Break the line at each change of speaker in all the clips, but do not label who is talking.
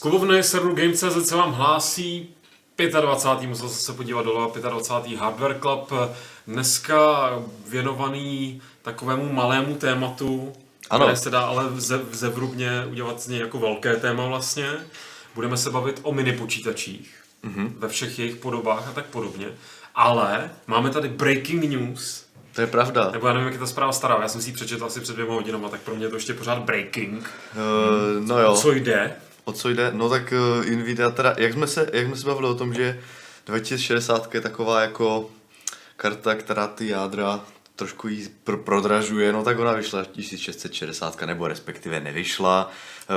klubovny serveru Games.cz se vám hlásí 25. musel jsem se podívat dole, 25. Hardware Club, dneska věnovaný takovému malému tématu,
Ano.
které se dá ale ze, zevrubně udělat z něj jako velké téma vlastně. Budeme se bavit o mini počítačích
Mhm.
ve všech jejich podobách a tak podobně. Ale máme tady breaking news,
To je pravda.
nebo já nevím, jak je ta zpráva stará, já jsem si ji přečetl asi před dvěma hodinama, tak pro mě je to ještě pořád breaking.
Uh, no jo.
Co jde?
O co jde? No tak uh, Nvidia teda, jak jsme, se, jak jsme se bavili o tom, že 2060 je taková jako karta, která ty jádra trošku jí pro, prodražuje, no tak ona vyšla 1660, nebo respektive nevyšla. Eh,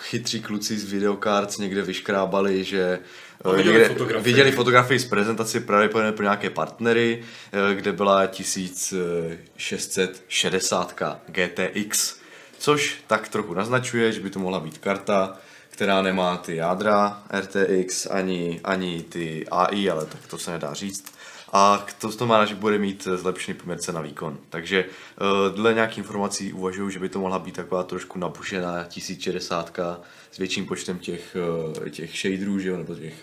Chytří kluci z videocards někde vyškrábali, že eh,
viděli
někde,
fotografii.
viděli fotografii z prezentaci pravděpodobně pro nějaké partnery, eh, kde byla 1660 GTX, což tak trochu naznačuje, že by to mohla být karta, která nemá ty jádra RTX ani, ani ty AI, ale tak to se nedá říct. A to znamená, že bude mít zlepšený poměr cena výkon. Takže eh, dle nějakých informací uvažuji, že by to mohla být taková trošku napušená 1060 s větším počtem těch, eh, těch shaderů, že jo, nebo těch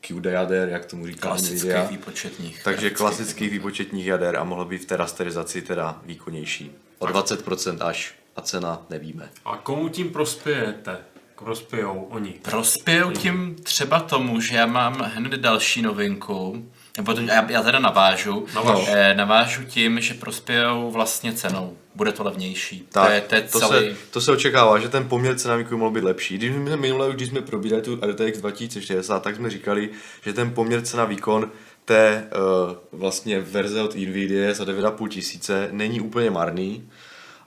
QD jader, jak tomu říká
Klasických
Nvidia.
výpočetních.
Takže klasických výpočetních jader a mohlo být v té rasterizaci teda výkonnější. O 20% až a cena nevíme.
A komu tím prospějete? Prospějou oni.
Prospějou tím třeba tomu, že já mám hned další novinku, nebo to, já, já teda navážu,
Navaž.
eh, navážu tím, že prospějou vlastně cenou. Bude to levnější.
Tak,
to je, to je
to,
celý...
se, to se očekává, že ten poměr cena výkonu mohl být lepší. Když jsme minule, když jsme probírali tu RTX 2060, tak jsme říkali, že ten poměr cena výkon té uh, vlastně verze od Nvidia za 9,5 tisíce není úplně marný.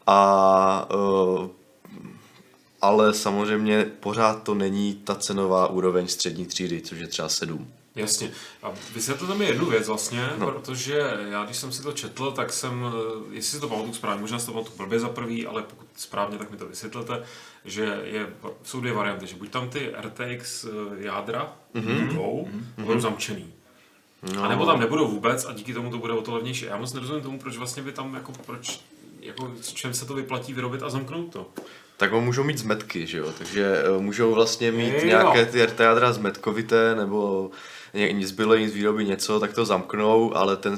A uh, ale samozřejmě pořád to není ta cenová úroveň střední třídy, což je třeba 7.
Jasně. A vysvětlete mi jednu věc vlastně, no. protože já když jsem si to četl, tak jsem, eh, jestli si to pamatuju správně, možná si to pamatuju blbě za prvý, ale pokud správně, tak mi to vysvětlete, že je, jsou dvě varianty, že buď tam ty RTX eh, jádra mm-hmm. budou, mm-hmm. budou zamčený. No. A nebo tam nebudou vůbec a díky tomu to bude o to levnější. Já moc nerozumím tomu, proč vlastně by tam, jako proč, jako s čem se to vyplatí vyrobit a zamknout to.
Tak oni můžou mít zmetky, že jo? Takže eh, můžou vlastně mít
Jo.
nějaké ty RT jádra zmetkovité, nebo zbylé jim z výroby něco, tak to zamknou, ale ten,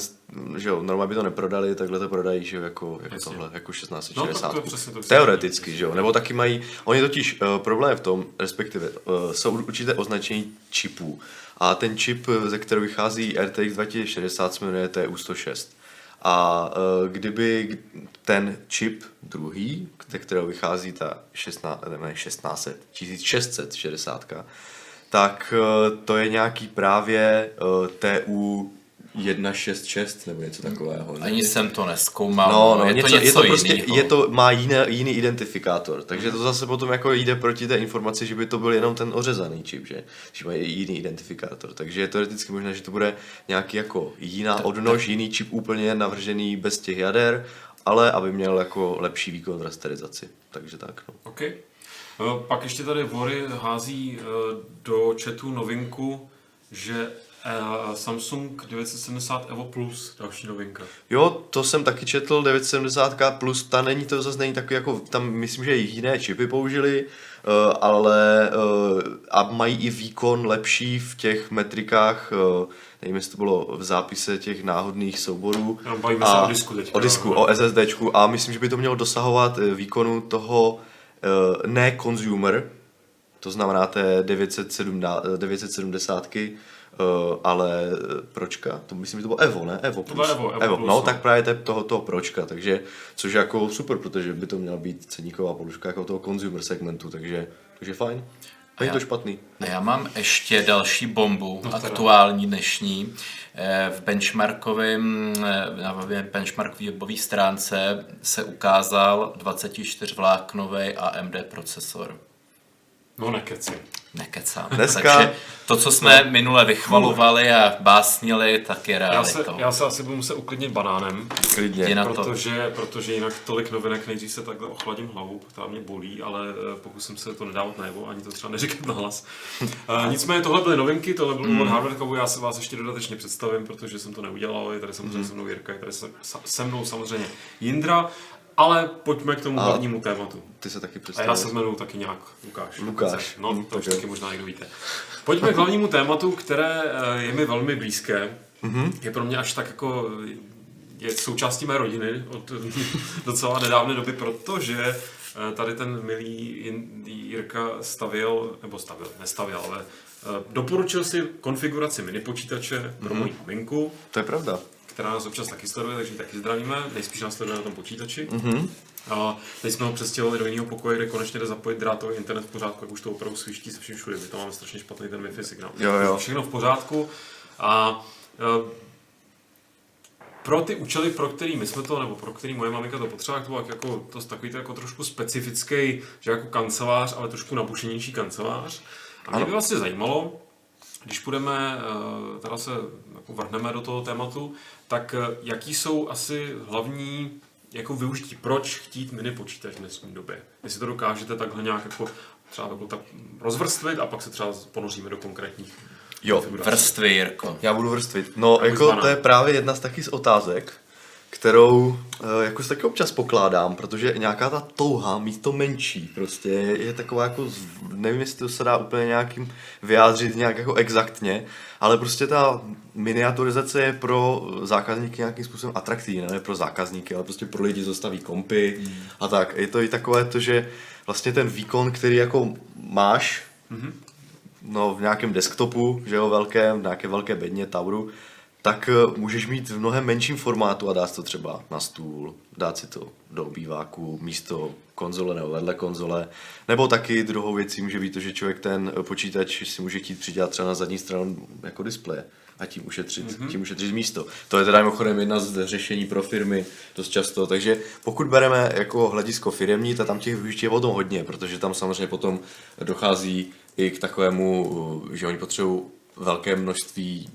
že jo, normálně by to neprodali, takhle to prodají, že jo, jako, jako
Jasně.
tohle, jako
No, tak
1660.
to je přesně to, co
Teoreticky, že jo, nebo taky mají, oni totiž, uh, problém je v tom, respektive, uh, jsou určité označení čipů a ten čip, ze kterého vychází RTX 2060, se jmenuje TU106. A uh, kdyby ten čip druhý, ze kterého vychází ta 16, ne, 1600, 1660, tak uh, to je nějaký právě uh, TU 166 nebo něco takového. ne?
Ani jsem to neskoumal.
No, no,
je
něco,
to něco
je to prostě,
jinýho.
je to, má jiné, jiný identifikátor, takže to zase potom jako jde proti té informaci, že by to byl jenom ten ořezaný čip, že, že má jiný identifikátor, takže je teoreticky možné, že to bude nějaký jako jiná odnož, jiný čip úplně navržený bez těch jader, ale aby měl jako lepší výkon v rasterizaci, takže tak, no.
OK. Eh, Pak ještě tady Vory hází eh, do chatu novinku, že eh, Samsung 970 Evo Plus, další novinka.
Jo, to jsem taky četl, 970 plus, ta není to zase není takový jako, tam myslím, že jiné čipy použili, eh, ale eh, a mají i výkon lepší v těch metrikách, nevím, jestli to bylo v zápise těch náhodných souborů.
Jenom bavíme se o disku teďka,
O disku,
no.
o SSDčku a myslím, že by to mělo dosahovat výkonu toho ne consumer, to znamená té 970, 970 Uh, ale eh, pročka, to myslím, že to bylo Evo, ne? Evo
To bylo
plus.
Evo, Evo
Evo
plus,
no,
no.
tak právě te- toho, toho pročka, takže, což je jako super, protože by to měla být ceníková poduška jako toho consumer segmentu, takže, takže fajn. Není
já-
to špatný.
A já mám ještě další bombu,
No
aktuální dnešní. Eh, V benchmarkovém, eh, na webě benchmark webové stránce se ukázal 24 vláknový AMD procesor.
No nekeci.
Nekecám.
Dneska-
Takže to, co jsme minule vychvalovali a básnili, tak je
Já se,
realitou.
já se asi budu muset uklidnit banánem,
Klidně.
Na
protože, protože jinak tolik novinek nejdřív se takhle ochladím hlavu, která mě bolí, ale eh, pokusím se to nedávat najevo, ani to třeba neříkat nahlas. Uh, nicméně tohle byly novinky, tohle byl
Hmm.
úvod Hardware Clubu, já se vás ještě dodatečně představím, protože jsem to neudělal, je tady samozřejmě se mnou Jirka, je tady se, se mnou samozřejmě Jindra. Ale pojďme k tomu
A-
hlavnímu tématu.
Ty se taky
A
představíš.
já se jmenuji taky nějak Lukáš.
Lukáš.
No, to už taky možná někdo víte. Pojďme k hlavnímu tématu, které eh, je mi velmi blízké.
Mhm.
Je pro mě až tak jako je součástí mé rodiny od docela nedávné doby, protože eh, tady ten milý Jirka stavil, nebo stavil, nestavil, ale eh, doporučil si konfiguraci mini počítače pro moji maminku,
To je pravda.
Která nás občas taky sleduje, takže ji taky zdravíme. Nejspíš nás sleduje na tom počítači.
Mhm.
A teď jsme ho přestěhovali do jiného pokoje, kde konečně jde zapojit drátový internet v pořádku, jak už to opravdu sviští se vším všude. My tam máme strašně špatný ten Wi-Fi signál.
Jo, jo.
Všechno v pořádku. A e, pro ty účely, pro který my jsme to, nebo pro který moje maminka to potřeba, to bylo jako, to takový to jako trošku specifický, že jako kancelář, ale trošku nabušenější kancelář. A mě by vlastně zajímalo, když půjdeme, eh, teda se jako vrhneme do toho tématu, tak eh, jaký jsou asi hlavní jako využití, proč chtít mini počítač v dnešní době? Jestli to dokážete takhle nějak jako třeba jako tak rozvrstvit a pak se třeba ponoříme do konkrétních
Jo.
Vrstvy, Jirko.
Já budu vrstvit. No,
Jak
jako to je právě jedna z taky z otázek, kterou eh, jako si taky občas pokládám, protože nějaká ta touha mít to menší. Prostě je, je taková jako, nevím jestli to se dá úplně nějakým vyjádřit nějak jako exaktně, ale prostě ta miniaturizace je pro zákazníky nějakým způsobem atraktivní, ne pro zákazníky, ale prostě pro lidi, co staví kompy a tak. Je to i takové to, že vlastně ten výkon, který jako máš, no, v nějakém desktopu, že jo, velkém, v nějaké velké bedně, tauru, tak eh, můžeš mít v mnohem menším formátu a dát to třeba na stůl, dát si to do obýváku místo konzole nebo vedle konzole. Nebo taky druhou věcí může být to, že člověk ten eh, počítač si může chtít přidělat třeba na zadní stranu jako displeje a tím ušetřit, mm-hmm. tím ušetřit místo. To je teda mimochodem jedna z řešení pro firmy dost často, takže pokud bereme jako hledisko firemní, tak tam těch využití je o tom hodně, protože tam samozřejmě potom dochází i k takovému, uh, že oni potřebují velké množství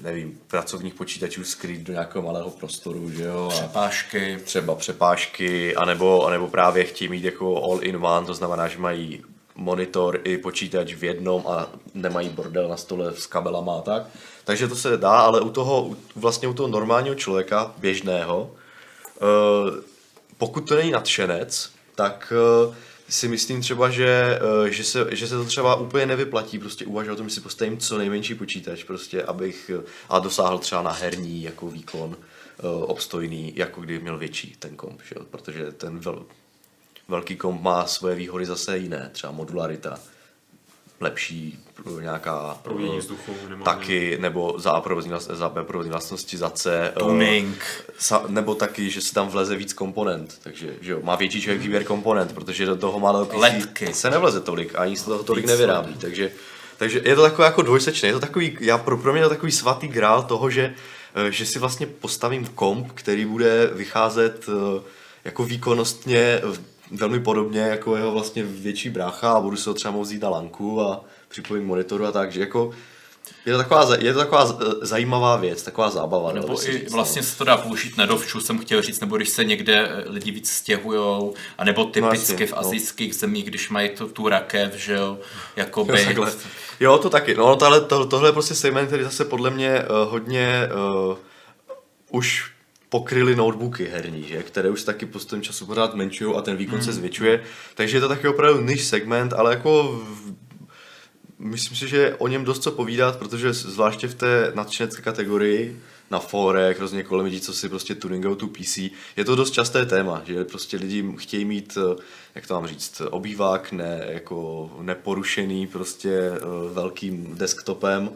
nevím, pracovních počítačů skrýt do nějakého malého prostoru, že jo, a
Pášky.
třeba přepážky, anebo, anebo právě chtějí mít jako all in one, to znamená, že mají monitor i počítač v jednom a nemají bordel na stole s kabelama a tak. Takže to se dá, ale u toho, vlastně u toho normálního člověka, běžného, eh, pokud to není nadšenec, tak eh, si myslím třeba, že, eh, že, se, že se to třeba úplně nevyplatí prostě uvažovat o tom, si postavím co nejmenší počítač, prostě, abych eh, a dosáhl třeba na herní jako výkon eh, obstojný, jako kdyby měl větší ten komp, že? protože ten vel, velký komp má svoje výhody zase jiné, třeba modularita, lepší nějaká
Proudění
eh,
vzduchu minimálně.
taky, nebo za provozní, vlast- za provozní vlastnosti, za C. eh,
Tuning.
Sa, nebo taky, že se tam vleze víc komponent, takže že jo, má větší člověk výběr komponent, protože do toho malého PC
Ledky.
se nevleze tolik, ani se toho tolik nevyrábí, takže, takže je to takové jako dvojsečné, je to takový, já pro, pro mě je to takový svatý grál toho, že, eh, že si vlastně postavím komp, který bude vycházet jako výkonnostně velmi podobně jako jeho vlastně větší brácha a budu se ho třeba vzít na lanku a připojím k monitoru a tak, že jako je to taková, je to taková eh, zajímavá věc, taková zábava.
Nebo i
říct,
vlastně
no.
se to dá použít na dovču, jsem chtěl říct, nebo když se někde eh, lidi víc stěhujou, anebo typicky
jasně,
v
no.
azijských zemích, když mají tu, tu rakev, že jo, jako
Jo, takhle. Jo, to taky. No, tohle, to, tohle je prostě segment, který zase podle mě uh, hodně uh, už pokryly notebooky herní, že? které už taky postupem času pořád menšují a ten výkon se zvětšuje. Takže je to taky opravdu niž segment, ale jako v, myslím si, že o něm dost co povídat, protože zvláště v té nadšenecké kategorii na fórech, různě kolem lidí, co si prostě tuningují tu PC, je to dost časté téma, že prostě lidi chtějí mít, eh, jak to mám říct, obývák ne, jako neporušený prostě eh, velkým desktopem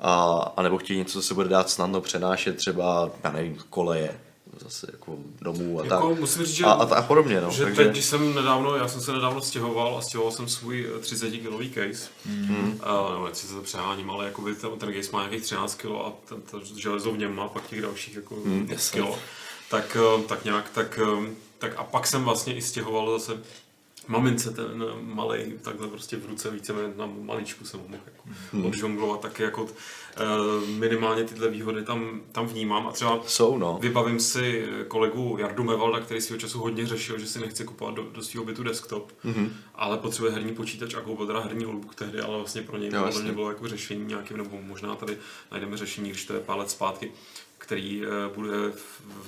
a, a nebo chtějí něco, co se bude dát snadno přenášet, třeba, já nevím, koleje, zase jako domů a
Jako
tak.
musím říct, že-
a, a, a podobně, no.
Že
takže,
teď, když jsem nedávno, já jsem se nedávno stěhoval a stěhoval jsem svůj eh, 30 kilový case. Mm. Uh, nebo nechci se to přeháním, ale jakoby ten, ten case má nějakých 13 kg a ten, to železo v něm má pak těch dalších jako mm, 10 kg. Tak, eh, tak nějak, tak, eh, tak a pak jsem vlastně i stěhoval zase mamince ten malý takhle prostě v ruce víceméně na maličku jsem ho mohl jako hmm. odžonglovat, taky jako uh, minimálně tyhle výhody tam, tam vnímám a třeba
Jsou, no.
Vybavím si kolegu Jardu Mevalda, který svého času hodně řešil, že si nechce kupovat do, do svého bytu desktop, mm-hmm. ale potřebuje herní počítač a koupil teda herní notebook tehdy, ale vlastně pro něj
Jo,
podle
jasně.
mě bylo jako řešení nějakým, nebo možná tady najdeme řešení, když to je pár let zpátky, který eh, bude,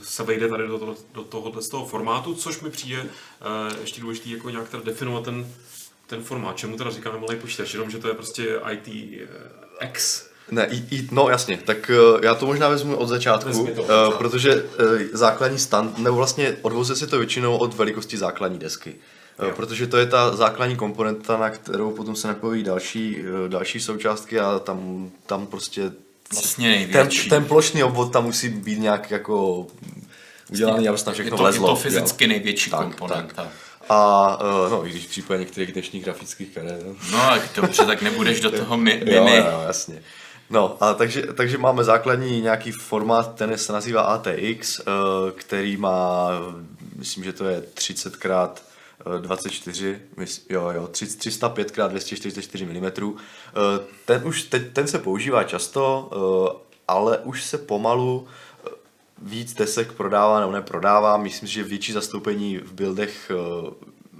se vejde tady do, toho, do tohohle z toho formátu, což mi přijde eh, ještě důležitý jako nějak teda definovat ten, ten formát. Čemu teda říkáme malý počítač? Jenom, že to je prostě ITX.
Ne, i, i, no jasně, tak uh, já to možná vezmu od začátku,
to
uh, protože uh, základní stand, nebo vlastně odvozuje se to většinou od velikosti základní desky.
Jo.
protože to je ta základní komponenta, na kterou potom se napojí další, další součástky a tam, tam prostě
Vlastně
ten,
největší.
ten plošný obvod tam musí být nějak jako udělaný, aby se tam
je
všechno
to,
vlezlo.
je to fyzicky
jo.
největší
Tak,
komponenta.
A uh, no, i když v případě některých dnešních grafických karet. No.
No, tak dobře, tak nebudeš do toho mi,
Jo,
mini.
jo, jasně. No, a takže, takže máme základní nějaký formát, ten se nazývá ATX, eh, který má, myslím, že to je 30 krát 24, mys- jo, jo, 3- 305 x 244 mm. Ten už teď, ten se používá často, eh, ale už se pomalu eh, víc desek prodává nebo neprodává. Myslím, že větší zastoupení v buildech eh,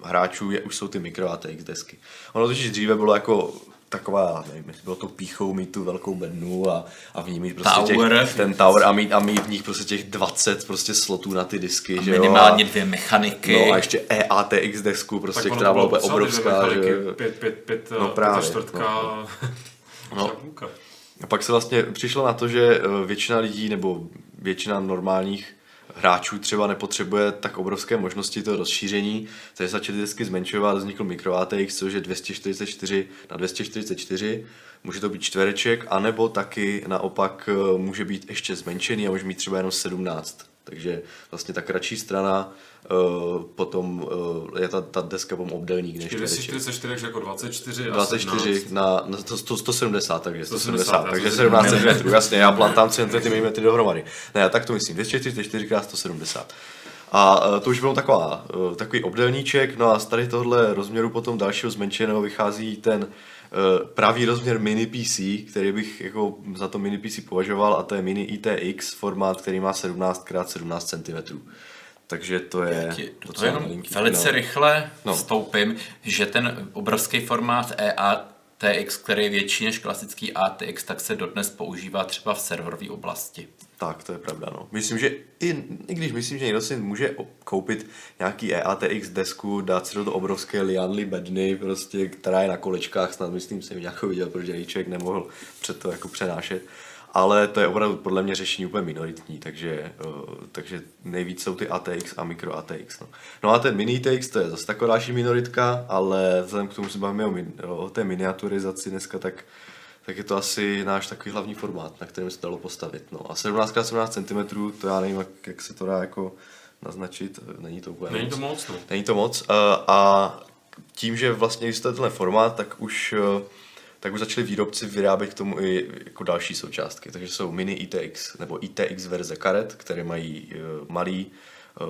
hráčů je, už jsou ty micro ATX desky. Ono totiž dříve bylo jako taková, nevím, jestli bylo to píchou mít tu velkou bednu a, a v ní mít prostě
Tower.
těch, ten tower a mít, a mít v nich prostě těch 20 prostě slotů na ty disky,
A
že jo.
minimálně
a,
dvě mechaniky.
No a ještě EATX desku, prostě,
ono
která byla úplně obrovská, že
Pět, pět, pět,
No
no
právě,
čtvrtka.
no,
No.
No. A pak se vlastně přišlo na to, že eh, většina lidí nebo většina normálních hráčů třeba nepotřebuje tak obrovské možnosti toho rozšíření, takže začaly desky zmenšovat, vznikl micro ATX, což je 244 na 244, může to být čtvereček, anebo taky naopak eh, může být ještě zmenšený a může mít třeba jenom 17. Takže vlastně ta kratší strana, eh, potom eh, je ta, ta deska potom obdelník než čtvereček.
244 jako 24 a
24
17.
na, na to, to, 170, takže
170,
170,
já
takže
jsem si
17
říkal.
cm, jasně, já plantám cm dohromady. Ne, já tak to myslím, 244 x 170. A eh, to už byl taková, takový obdelníček, no a z tady tohle rozměru potom dalšího zmenšeného vychází ten pravý rozměr mini PC, který bych jako za to mini PC považoval a to je mini ITX formát, který má 17 x 17 cm. Takže to je
Ti- To
docela
jenom velice
no.
rychle
No.
vstoupím, že ten obrovský formát EATX, který je větší než klasický ATX, tak se dodnes používá třeba v serverové oblasti.
Tak, to je pravda, no. Myslím, že i, i když myslím, že někdo si může koupit nějaký EATX desku, dát si do toho obrovské lianly bedny, prostě, která je na kolečkách, snad myslím si nějakou viděl, protože člověk nemohl před to jako přenášet. Ale to je opravdu podle mě řešení úplně minoritní, takže, uh, takže nejvíc jsou ty ATX a micro ATX. No. no a ten mini ATX to je zase taková další minoritka, ale vzhledem k tomu, že se bavíme o, min, o té miniaturizaci dneska, tak tak je to asi náš takový hlavní formát, na kterém se dalo postavit. No a 17x17 cm, to já nevím, jak, jak se to dá jako naznačit, není to úplně
Není
moc.
to moc, no.
Není to moc. A, a tím, že vlastně existuje tenhle formát, tak už, eh, tak už začali výrobci vyrábět k tomu i jako další součástky. Takže jsou mini ITX nebo ITX verze karet, které mají eh, malý eh,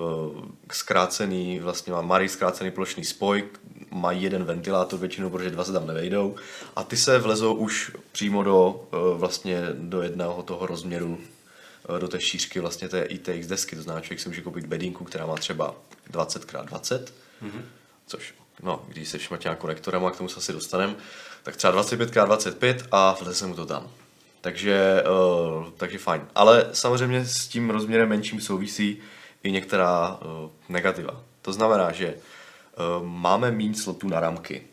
zkrácený, vlastně má malý zkrácený plošný spoj, mají jeden ventilátor většinou, protože dva se tam nevejdou a ty se vlezou už přímo do, eh, vlastně do jedného toho rozměru do té šířky vlastně té ITX desky, to znamená, člověk si může koupit bedínku, která má třeba 20x20, mm-hmm. což, no, když se šmatěná konektorem, a k tomu se asi dostaneme, tak třeba 25x25 a vleze mu to tam. Takže, uh, takže fajn. Ale samozřejmě s tím rozměrem menším souvisí i některá uh, negativa. To znamená, že uh, máme méně slotů na ramky.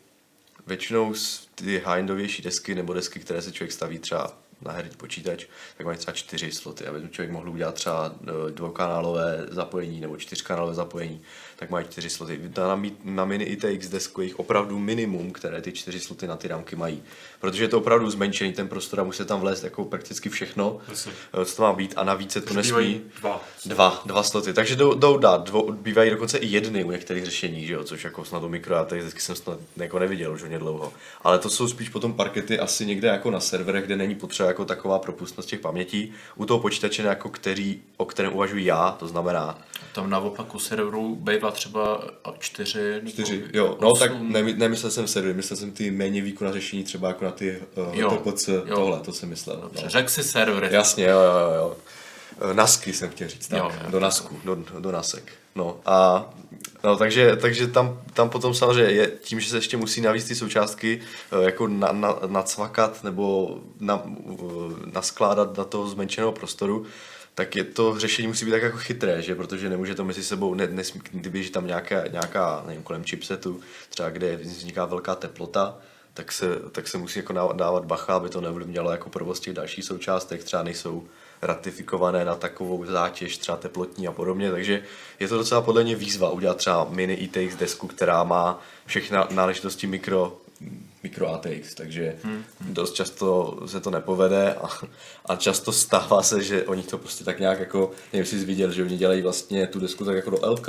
Většinou ty high-endovější desky nebo desky, které se člověk staví třeba na herní počítač, tak mají třeba čtyři sloty, aby člověk mohl udělat třeba dvoukanálové zapojení nebo čtyřkanálové zapojení, tak mají čtyři sloty. Na, na mini ITX desku je jich opravdu minimum, které ty čtyři sloty na ty ramky mají. Protože je to opravdu zmenšený ten prostor a musí tam vlézt jako prakticky všechno,
Jasně.
eh, co to má být a navíc se to nesmí.
Dva.
Dva, dva sloty. Takže jdou, jdou dát, dvo, bývají dokonce i jedny u některých řešení, že jo? což jako snad u mikro, já tady vždycky jsem snad jako neviděl už hodně dlouho. Ale to jsou spíš potom parkety asi někde jako na serverech, kde není potřeba jako taková propustnost těch pamětí. U toho počítače, jako který, o kterém uvažuji já, to znamená
Tam naopak u serverů bývá třeba čtyři
čtyři, jo, no tak
osm.
ne, nemyslel jsem servery, myslel jsem ty méně výkonná řešení, třeba jako na ty uh,
Jo,
HTPC,
jo.
tohle, to jsem myslel.
Dobře,
no.
Řekl si servery.
Jasně, jo, jo, jo. Eh, Nasky jsem chtěl říct, tak,
Jo, jo.
do nasku, do, do nasek. No a no, takže, takže tam, tam potom samozřejmě je, tím, že se ještě musí navíc ty součástky eh, jako na, na, nacvakat nebo na, naskládat na toho zmenšeného prostoru, tak je to řešení musí být tak jako chytré, že? protože nemůže to mezi sebou, ne, nesmí, kdyby tam nějaká, nějaká nevím, kolem chipsetu, třeba kde vzniká velká teplota, tak se, tak se musí jako dávat bacha, aby to neovlivňalo jako provoz těch dalších součástek, třeba nejsou ratifikované na takovou zátěž, třeba teplotní a podobně, takže je to docela podle mě výzva udělat třeba mini ETX desku, která má všechny náležitosti mikro, mikro ATX, takže hmm. dost často se to nepovede a, a často stává se, že oni to prostě tak nějak jako, nevím, jsi viděl, že oni dělají vlastně tu desku tak jako do LK.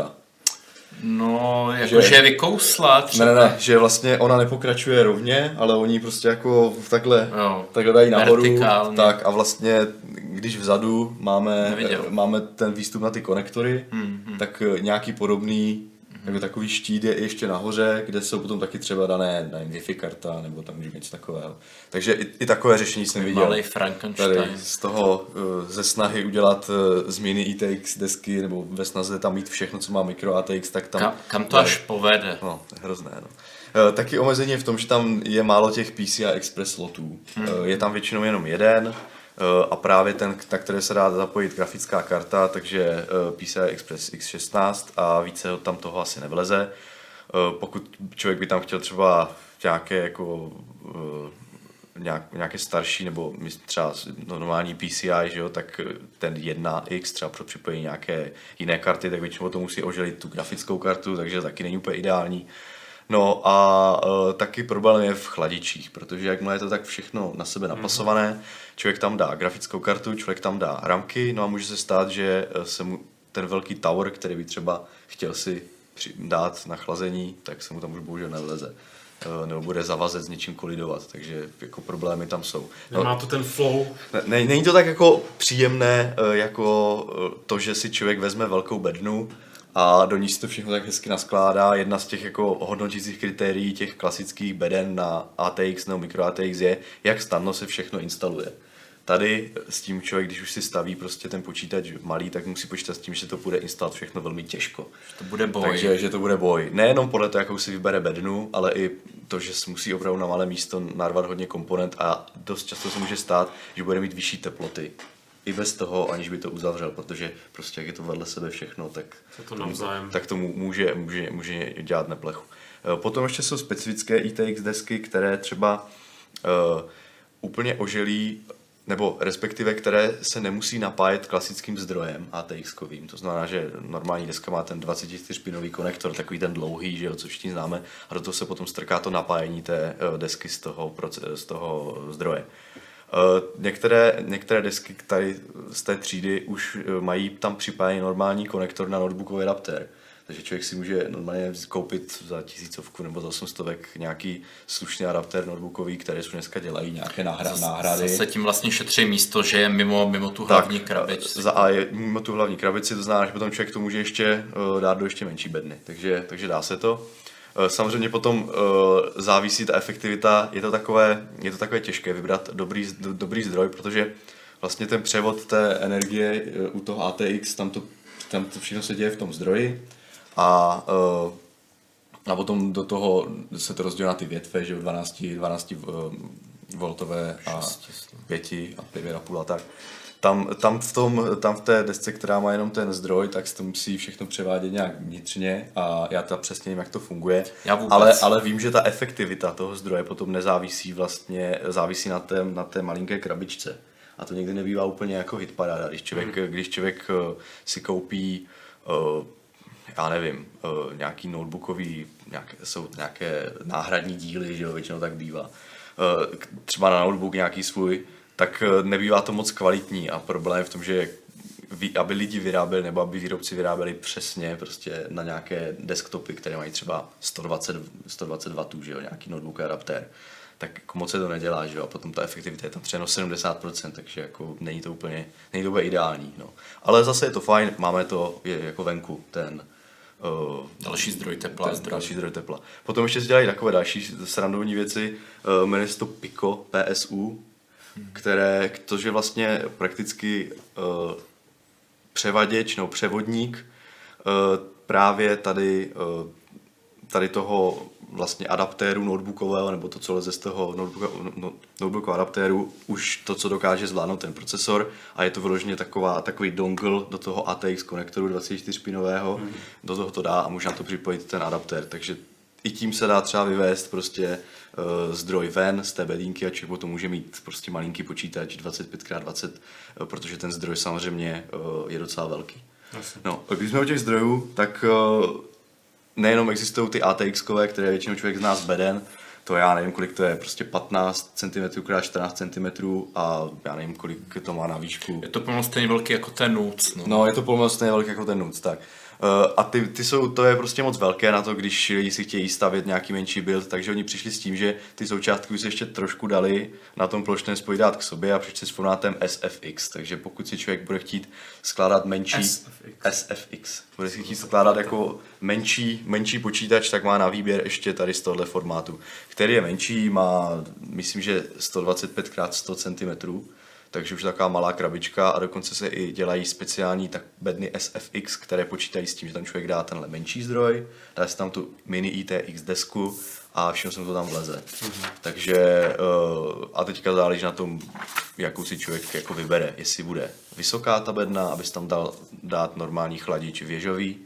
No, jakože že je vykousla
třeba. Ne, ne, ne, že vlastně ona nepokračuje rovně, ale oni prostě jako takhle, jo, takhle dají nahoru. Vertikálně. Tak a vlastně, když vzadu máme, máme ten výstup na ty konektory, hmm, hmm. tak nějaký podobný jako takový štít je ještě nahoře, kde jsou potom taky třeba dané, nevím, Wi-Fi karta, nebo tam může něco takového. Takže i, i takové řešení jsem viděl.
Malý Frankenstein. Tady
z toho, eh, ze snahy udělat eh, změny ITX desky, nebo ve snaze tam mít všechno, co má mikro ATX, tak tam...
Kam, kam to až povede?
No, hrozné, no. Eh, taky omezení je v tom, že tam je málo těch PCI Express slotů. Hmm. Je tam většinou jenom jeden, a právě ten, na které se dá zapojit grafická karta, takže eh, PCI Express X16 a více tam toho asi nevleze. Eh, pokud člověk by tam chtěl třeba nějaké jako nějak, nějaké starší nebo třeba normální PCI, že jo, tak ten 1X třeba pro připojení nějaké jiné karty, tak většinou to musí oželit tu grafickou kartu, takže taky není úplně ideální. No a uh, taky problém je v chladičích, protože jakmile je to tak všechno na sebe mhm. napasované, mm. člověk tam dá grafickou kartu, člověk tam dá ramky, no a může se stát, že e, se mu ten velký tower, který by třeba chtěl si dát na chlazení, tak se mu tam už bohužel nevleze e, nebo bude zavazet s něčím kolidovat, takže jako problémy tam jsou.
No, Nemá to ten flow?
Ne, není to tak jako příjemné, jako to, že si člověk vezme velkou bednu, a do ní se to všechno tak hezky naskládá. Jedna z těch jako hodnotících kritérií těch klasických beden na ATX nebo micro ATX je, jak snadno se všechno instaluje. Tady s tím člověk, když už si staví prostě ten počítač malý, tak musí počítat s tím, že to bude instalovat všechno velmi těžko.
Že to bude boj.
Takže, že to bude boj. Nejenom podle toho, jakou si vybere bednu, ale i to, že se musí opravdu na malé místo narvat hodně komponent a dost často se může stát, že bude mít vyšší teploty i bez toho, aniž by to uzavřel, protože prostě jak je to vedle sebe všechno, tak
to, navzájem.
tak to může, může, může dělat neplechu. Eh, potom ještě jsou specifické ITX desky, které třeba uh, úplně oželí, nebo respektive které se nemusí napájet klasickým zdrojem ATX kovým. To znamená, že normální deska má ten 24-pinový konektor, takový ten dlouhý, že jo, co všichni známe, a do toho se potom strká to napájení té eh, desky z toho, z toho zdroje. Uh, některé, některé desky tady z té třídy už uh, mají tam připájený normální konektor na notebookový adaptér. Takže člověk si může normálně koupit za tisícovku nebo za 800 nějaký slušný adaptér notebookový, které už dneska dělají nějaké náhra, náhrady.
Zase tím vlastně šetří místo, že je mimo, mimo tu hlavní tak, krabici.
Za A je mimo tu hlavní krabici, to znamená, že potom člověk to může ještě dát do ještě menší bedny. Takže, takže dá se to. Eh, samozřejmě potom eh, závisí ta efektivita, je to takové, je to takové těžké vybrat dobrý, dobrý zdroj, protože vlastně ten převod té energie eh, u toho ATX, tam to, tam to všechno se děje v tom zdroji. A, a potom do toho se to rozdělí na ty větve, že 12, 12 voltové a 5 a 5,5 a tak tam, tam, v tom, tam v té desce, která má jenom ten zdroj, tak se to musí všechno převádět nějak vnitřně a já to přesně vím, jak to funguje.
Já vůbec.
ale, ale vím, že ta efektivita toho zdroje potom nezávisí vlastně, závisí na té, na té malinké krabičce. A to někdy nebývá úplně jako hitparáda, když člověk, mm. když člověk eh, si koupí uh, já nevím, uh, nějaký notebookový, nějaké, jsou nějaké náhradní díly, že jo, většinou tak bývá. Uh, třeba na notebook nějaký svůj, tak eh, nebývá to moc kvalitní a problém je v tom, že aby lidi vyráběli nebo aby výrobci vyráběli přesně prostě na nějaké desktopy, které mají třeba 120, 120 W, že jo, nějaký notebook adaptér, tak jako moc se to nedělá, že jo, a potom ta efektivita je tam třeba 70%, takže jako není to úplně, není to úplně ideální, no. Ale zase je to fajn, máme to je jako venku, ten,
Uh, další zdroj tepla.
Ten, další zdroj tepla. Potom ještě se dělají takové další srandovní věci, uh, jmenuje se to PICO, PSU, které, to, je vlastně prakticky uh, převaděč nebo převodník uh, právě tady, uh, tady toho vlastně adaptéru notebookového, nebo to, co leze z toho no, notebookového adaptéru, už to, co dokáže zvládnout ten procesor. A je to vyloženě taková, takový dongle do toho ATX konektoru 24-pinového, mm. do toho to dá a může na to připojit ten adaptér, takže i tím se dá třeba vyvést prostě uh, zdroj ven z té bedínky a člověk potom může mít prostě malinký počítač 25x20, uh, protože ten zdroj samozřejmě uh, je docela velký. Jasně. No, když jsme u těch zdrojů, tak uh, nejenom existují ty ATX, které většinou člověk zná z beden, to já nevím, kolik to je, prostě 15 cm x 14 cm a já nevím, kolik to má na výšku.
Je to plno stejně velký jako ten NUC.
No, no je to plno stejně velký jako ten NUC, tak. Uh, a ty, ty jsou, to je prostě moc velké na to, když lidi si chtějí stavět nějaký menší build, takže oni přišli s tím, že ty součástky už se ještě trošku dali na tom plošném spoji dát k sobě a přišli s formátem SFX, takže pokud si člověk bude chtít skládat menší SFX, SFX bude si chtít skládat jako menší, menší počítač, tak má na výběr ještě tady z tohle formátu, který je menší, má myslím, že 125 x 100 cm, takže už taková malá krabička a dokonce se i dělají speciální tak bedny SFX, které počítají s tím, že tam člověk dá tenhle menší zdroj, dá si tam tu mini ITX desku a všechno se to tam vleze. Mm-hmm. Takže uh, a teďka záleží na tom, jakou si člověk jako vybere, jestli bude vysoká ta bedna, abys tam dal dát normální chladič věžový,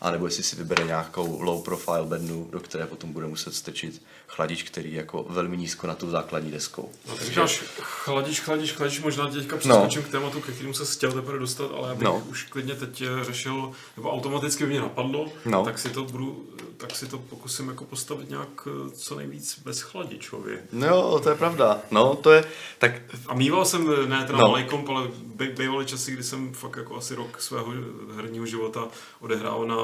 anebo jestli si vybere nějakou low profile bednu, do které potom bude muset stečit chladič, který je jako velmi nízko na tu základní deskou.
No, takže až chladič, chladič, chladič, možná teďka přeskočím no. k tématu, ke kterému se chtěl teprve dostat, ale abych no. už klidně teď eh, řešil, nebo automaticky mě napadlo, no. tak si to budu, tak si to pokusím jako postavit nějak eh, co nejvíc bez chladičově.
No, to je pravda. No, to je, tak...
A mýval jsem, eh, ne teda no. malý komp, ale bývaly časy, kdy jsem fakt jako asi rok svého herního života odehrál na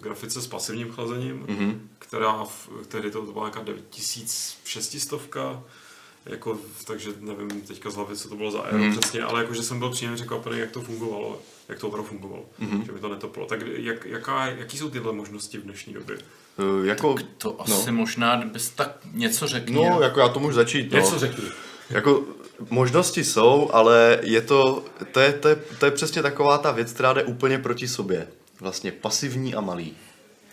grafice s pasivním chlazením, mm-hmm. která v, tehdy to byla nějaká 9600 jako, takže nevím teďka z hlavy, co to bylo za aero mm. přesně, ale jakože jsem byl příjemně překvapený, jak to fungovalo, jak to opravdu fungovalo, mm. že mi to netoplo. Tak jak, jaká, jaký jsou tyhle možnosti v dnešní době?
Uh, jako,
tak to no. asi možná, kdybys tak něco řekl.
No, jako já to můžu začít.
No. Něco řekni.
Jako možnosti jsou, ale je to, to je, to, je, to je přesně taková ta věc, která jde úplně proti sobě vlastně pasivní a malý.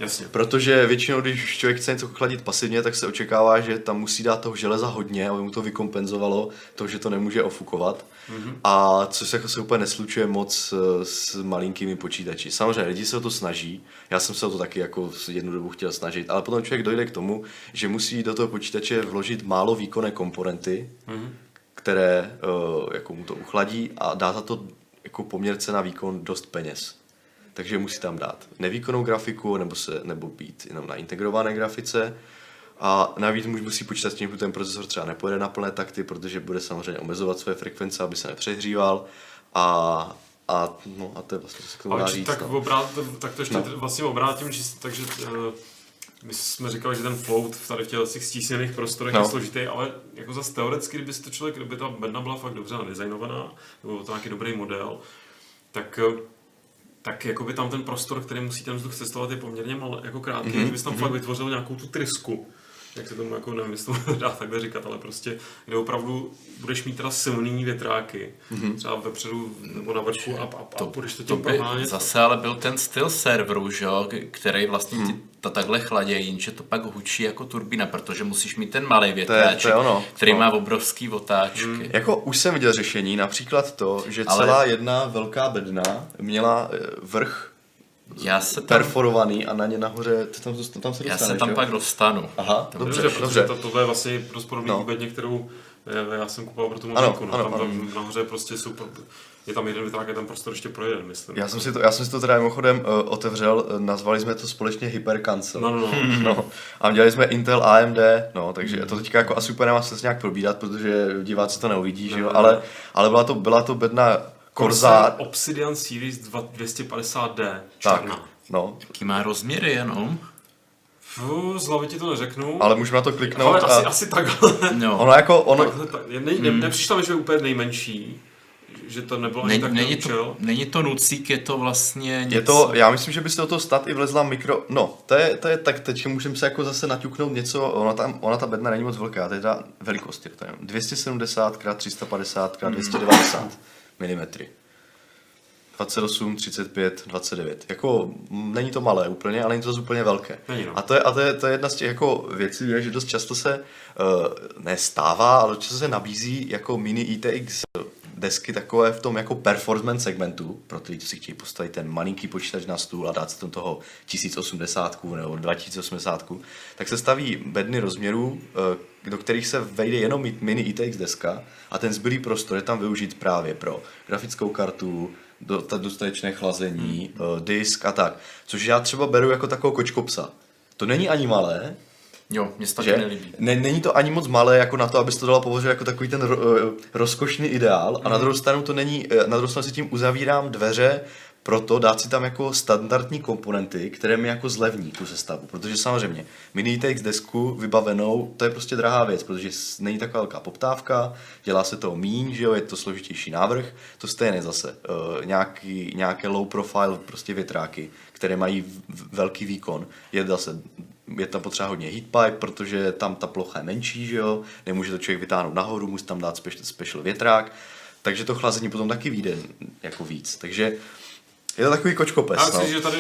Jasně.
Protože většinou, když člověk chce něco chladit pasivně, tak se očekává, že tam musí dát toho železa hodně, aby mu to vykompenzovalo, to, že to nemůže ofukovat. Mm-hmm. A co se, jako se úplně neslučuje moc eh, s malinkými počítači. Samozřejmě lidi se o to snaží, já jsem se o to taky jako jednu dobu chtěl snažit, ale potom člověk dojde k tomu, že musí do toho počítače vložit málo výkonné komponenty, mm-hmm. které uh, jako mu to uchladí a dá za to jako poměrce na výkon dost peněz takže musí tam dát nevýkonnou grafiku nebo, se, nebo být jenom na integrované grafice. A navíc musí počítat s tím, že ten procesor třeba nepojede na plné takty, protože bude samozřejmě omezovat své frekvence, aby se nepřehříval. A, a, no, a to je vlastně, co se k tomu dá říct.
Tak,
no.
obrát, tak to ještě no. vlastně obrátím, že, takže uh, my jsme říkali, že ten float tady v těch stísněných prostorech no. je složitý, ale jako zase teoreticky, kdyby to člověk, kdyby ta bedna byla fakt dobře nadizajnovaná, nebo to nějaký dobrý model, tak uh, tak jakoby tam ten prostor, který musí ten vzduch cestovat, je poměrně mal, jako krátký, mm-hmm. kdybys tam mm-hmm. fakt vytvořil nějakou tu trysku, jak se tomu jako nevím, jestli to dá takhle říkat, ale prostě, kde opravdu budeš mít teda silný větráky, mm-hmm. třeba vepředu nebo na vrchu a, a, a to, budeš to tím
to Zase ale byl ten styl serveru, že jo, který vlastně mm to takhle chladějí, jenže to pak hučí jako turbína, protože musíš mít ten malý větráček, který no. má obrovský otáčky. Hmm.
Jako už jsem viděl řešení, například to, že Ale... celá jedna velká bedna měla eh, vrch já se tam... perforovaný a na ně nahoře, ty tam, tam se dostaneš,
Já se tam jo? pak dostanu.
Aha,
dobře, dobře. Protože to, tohle je vlastně dost podobný no. bedně, kterou já, jsem kupoval pro tu modelku, no, ano, tam, ano. tam nahoře prostě super, je tam jeden vytrák, je tam prostor ještě pro jeden, myslím.
Já jsem si to, já jsem si to teda mimochodem uh, otevřel, uh, nazvali jsme to společně Hypercancel.
No, no, no.
no. A dělali jsme Intel AMD, no, takže mm. to teďka jako asi úplně nemá se nějak probídat, protože diváci to neuvidí, no, že jo, no, ale, ale byla to, byla to bedna Corsair.
Obsidian Series 250D, černá. Tak,
no.
Jaký má rozměry jenom?
Fů, z hlavy ti to neřeknu.
Ale můžeme na to kliknout.
Ale a... asi, asi takhle.
No. Ono jako, ono...
Takhle, tak, ne, ne, hmm. nepřišlo mi, že je úplně nejmenší že to nebylo ani tak
není to, není to nucík, je to vlastně něco...
Je to, já myslím, že byste do toho stát i vlezla mikro... No, to je, to je tak, teď můžeme se jako zase naťuknout něco, ona, tam, ona ta bedna není moc velká, to je ta velikost, je to je 270 x 350 x 290 mm. 28, 35, 29. Jako není to malé úplně, ale není to zase úplně velké.
Není, no.
A to je, a to je, to je jedna z těch jako věcí, že dost často se uh, nestává, ale často se nabízí jako mini ITX desky takové v tom jako performance segmentu, pro ty, co si chtějí postavit ten malinký počítač na stůl a dát si tam toho 1080 nebo 2080, tak se staví bedny rozměrů, eh, do kterých se vejde jenom mini ITX deska a ten zbylý prostor je tam využít právě pro grafickou kartu, do, ta dostatečné chlazení, hmm. disk a tak. Což já třeba beru jako takovou kočkopsa. To není ani malé,
Jo, mě se taky nelíbí.
Ne, není to ani moc malé jako na to, abys to dala považovat jako takový ten ro, eh, rozkošný ideál a na druhou stranu to není, eh, na druhou stranu si tím uzavírám dveře proto dát si tam jako standardní komponenty, které mi jako zlevní tu sestavu, protože samozřejmě mini TX desku vybavenou, to je prostě drahá věc, protože není taková velká poptávka, dělá se to míň, že jo, je to složitější návrh, to stejné zase, uh, nějaký, nějaké low profile prostě větráky, které mají velký výkon, je zase je tam potřeba hodně heat pipe, protože tam ta plocha je menší, že jo, nemůže to člověk vytáhnout nahoru, musí tam dát special, special větrák, takže to chlazení potom taky vyjde jako víc, takže je to takový kočkopes,
Já
no.
myslím, že tady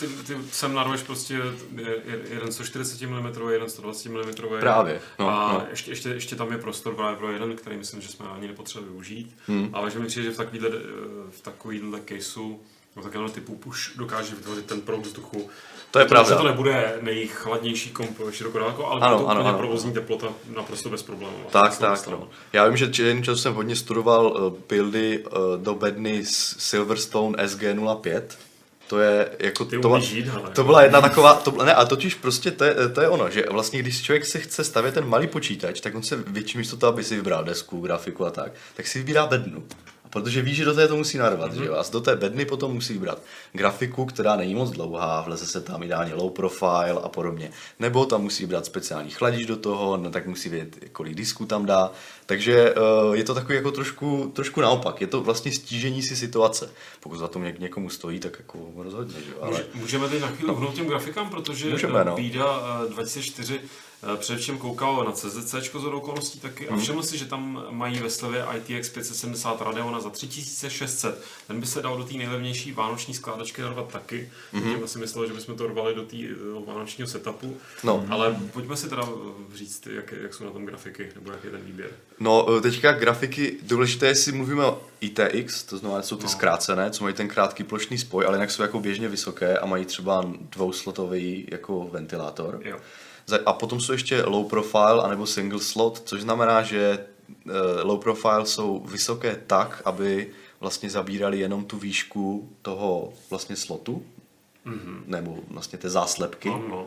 ty, ty sem narveš prostě je- je- jeden 140 mm, jeden 120 mm.
Právě, no,
a
no.
Ještě, ještě, ještě, tam je prostor právě pro jeden, který myslím, že jsme ani nepotřebovali využít. Hmm. Ale že mi přijde, že v takovýhle, eh, v takovýhle caseu nebo takového typu už dokáže vytvořit ten proud vzduchu.
To je pravda.
to nebude nejchladnější komp širokodálko, ale
Ano,
to
ano, ano.
provozní teplota naprosto bez problémů.
Tak, tak, no. Já vím, že č- jednou času jsem hodně studoval uh, buildy uh, do bedny Silverstone SG05. To je jako...
Ty
to,
žít, hele.
to byla jedna taková... To, ne, a totiž prostě to je, to je ono, že vlastně když člověk si chce stavět ten malý počítač, tak on se většinou místo toho, aby si vybral desku, grafiku a tak, tak si vybírá bednu. Protože ví, že do té to musí narvat, mm-hmm. že jo? A do té bedny potom musí vybrat grafiku, která není moc dlouhá, vleze se tam ideálně low profile a podobně. Nebo tam musí vybrat speciální chladič do toho, no, tak musí vědět, kolik disku tam dá. Takže uh, je to takový jako trošku, trošku naopak. Je to vlastně stížení si situace. Pokud za to něk- někomu stojí, tak jako rozhodně, že jo? Ale...
Může- Můžeme teď na chvíli uhnout těm grafikám, protože
Můžeme,
eh,
no.
Bída eh, 2004 eh, především koukal na CZC z okolností taky
Mhm.
a všiml si, že tam mají ve slevě ITX 570 Radeona za 3600. Ten by se dal do té nejlevnější vánoční skládačky narvat taky. Mm-hmm. Tím si myslel, že bychom to rvali do té eh, vánočního setupu.
No.
Ale pojďme si teda eh, říct, jak, jak jsou na tom grafiky, nebo jak je ten výběr.
No, eh, teďka grafiky, důležité je, jestli mluvíme o ITX, to znamená, že jsou ty no. zkrácené, co mají ten krátký plošný spoj, ale jinak jsou jako běžně vysoké a mají třeba dvouslotový jako ventilátor.
Jo.
A potom jsou ještě low profile anebo single slot, což znamená, že eh, low profile jsou vysoké tak, aby vlastně zabírali jenom tu výšku toho vlastně slotu, mm-hmm. nebo vlastně té záslepky.
No, no.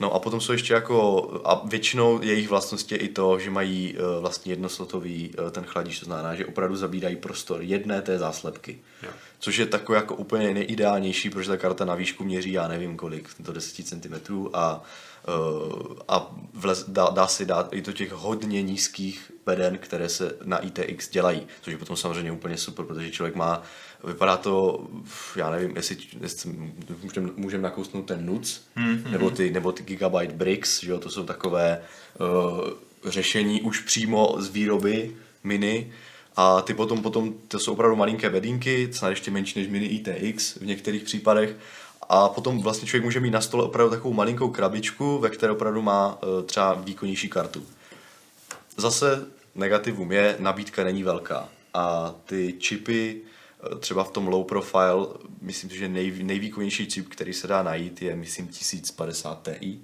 No a potom jsou ještě jako, a většinou jejich vlastnost je i to, že mají uh, vlastně jednoslotový uh, ten chladič, to znamená, že opravdu zabírají prostor jedné té záslepky.
Jo.
Což je takové jako úplně nejideálnější, protože ta karta na výšku měří, já nevím kolik, do 10 cm a, uh, a vlez, dá, dá se dát i do těch hodně nízkých beden, které se na ITX dělají, což je potom samozřejmě úplně super, protože člověk má, vypadá to, já nevím, jestli, jestli můžeme můžem nakousnout ten NUC, mm-hmm. nebo, ty, nebo ty Gigabyte Bricks, že jo, to jsou takové uh, řešení už přímo z výroby mini, a ty potom, potom, to jsou opravdu malinké bedínky, snad ještě menší než mini ITX v některých případech. A potom vlastně člověk může mít na stole opravdu takovou malinkou krabičku, ve které opravdu má uh, třeba výkonnější kartu. Zase negativum je, nabídka není velká. A ty čipy, eh, třeba v tom low profile, myslím si, že nej, nejvýkonnější čip, který se dá najít, je myslím 1050 Ti,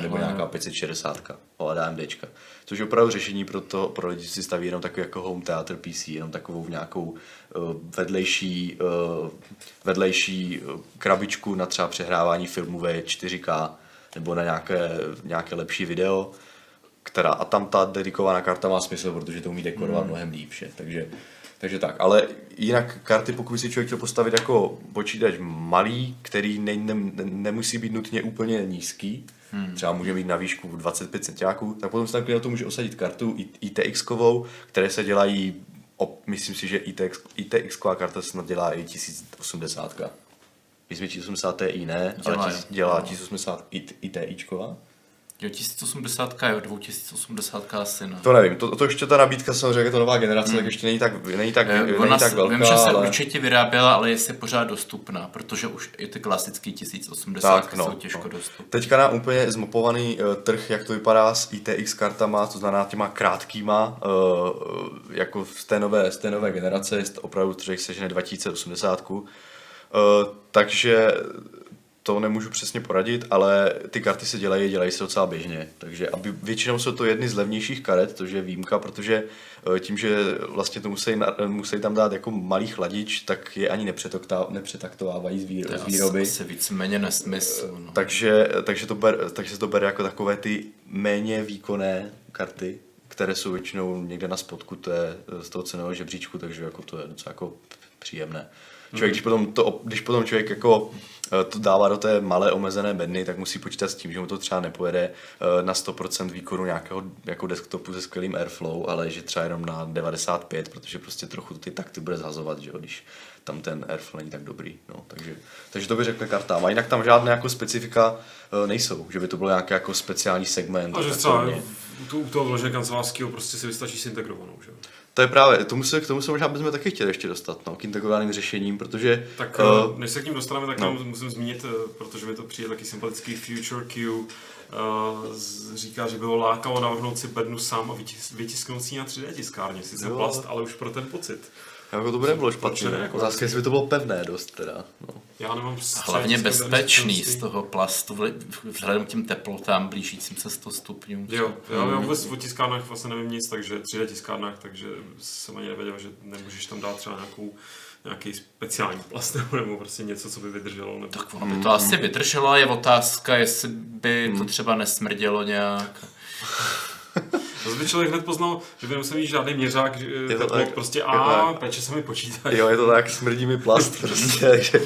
nebo nějaká 560 od AMDčka. Což je opravdu řešení pro, to, pro lidi, si staví jenom takový jako home theater PC, jenom takovou nějakou uh, vedlejší, uh, vedlejší krabičku na třeba přehrávání filmů ve 4K nebo na nějaké, nějaké lepší video která, a tam ta dedikovaná karta má smysl, protože to umí dekorovat hmm. mnohem líp, že? Takže, takže tak. Ale jinak karty, pokud si člověk chtěl postavit jako počítač malý, který ne, ne, ne, nemusí být nutně úplně nízký, hmm. třeba může být na výšku 25 centiáků, tak potom se tam to může osadit kartu ITX-kovou, které se dělají, myslím si, že ITX, ITX-ková karta snad dělá i 1080. Myslím, že 1080 Ti ne,
Dělá,
ale tis, dělá 1080 IT, ITIčková.
Jo, 1080 jo, 2080 asi ne.
To nevím, to, to ještě ta nabídka samozřejmě, je to nová generace, hmm. tak ještě není tak, není tak,
Eh,
není
Ona
tak
se,
velká,
vím, že se
ale...
určitě vyráběla, ale jestli je pořád dostupná, protože už i ty klasický 1080
Tak, no,
jsou těžko
no.
dostupné.
Teďka na úplně zmapovaný uh, trh, jak to vypadá s ITX kartama, to znamená těma krátkýma, uh, jako z té nové, z té nové generace, jest opravdu trh sežene 2080. Uh, takže to nemůžu přesně poradit, ale ty karty se dělají, dělají se docela běžně. Takže aby, většinou jsou to jedny z levnějších karet, to je výjimka, protože eh, tím, že vlastně to musí, musí tam dát jako malý chladič, tak je ani nepřetaktovávají z, výro, z výroby.
asi víceméně nesmysl. No.
Takže, takže, to ber, takže se to bere jako takové ty méně výkonné karty, které jsou většinou někde na spodku té, z toho cenového žebříčku, takže jako to je docela jako příjemné. Člověk, když potom, to, když potom člověk jako eh, to dává do té malé omezené bedny, tak musí počítat s tím, že mu to třeba nepojede eh, na 100% výkonu nějakého jako desktopu se skvělým airflow, ale že třeba jenom na 95, protože prostě trochu ty takty bude zhazovat, že jo, když tam ten airflow není tak dobrý. No, takže, takže to by řekl kartám. A jinak tam žádné jako specifika eh, nejsou, že by to byl nějaký jako speciální segment.
A že třeba u toho, vložení kancelářského prostě si vystačí s integrovanou, že jo?
To je právě, tomu se, k tomu se možná bychom taky chtěli ještě dostat, no, k integrovaným řešením, protože
Tak uh, než se k ním dostaneme, tak
no.
musím zmínit, eh, protože mi to přijde taky sympatický Future Q, uh, říká, že bylo lákalo navrhnout si bednu sám a vytis, vytisknout si na 3D tiskárně. Sice
Jo.
plast, ale už pro ten pocit.
Jako to by nebylo
Proč
špatné.
ne, jako
Otázka, jestli by to bylo pevné dost teda. No.
Já nemám
hlavně bezpečný z toho plastu, vzhledem k těm teplotám blížícím se 100 stupňů.
Jo, já, já vůbec o tiskárnách vlastně nevím nic, takže 3D tiskárnách, takže jsem ani nevěděl, že nemůžeš tam dát třeba nějakou, nějaký speciální plast nebo, nebo prostě něco, co by vydrželo. Nebo...
Tak ono by to asi vydrželo, je otázka, jestli by to třeba nesmrdělo nějak.
Zase by člověk hned poznal, že by nemusel mít žádný měřák, že
to
teplot
tak,
prostě
je to
a peče se mi počítají.
Jo, je to tak, smrdí mi plast prostě, takže,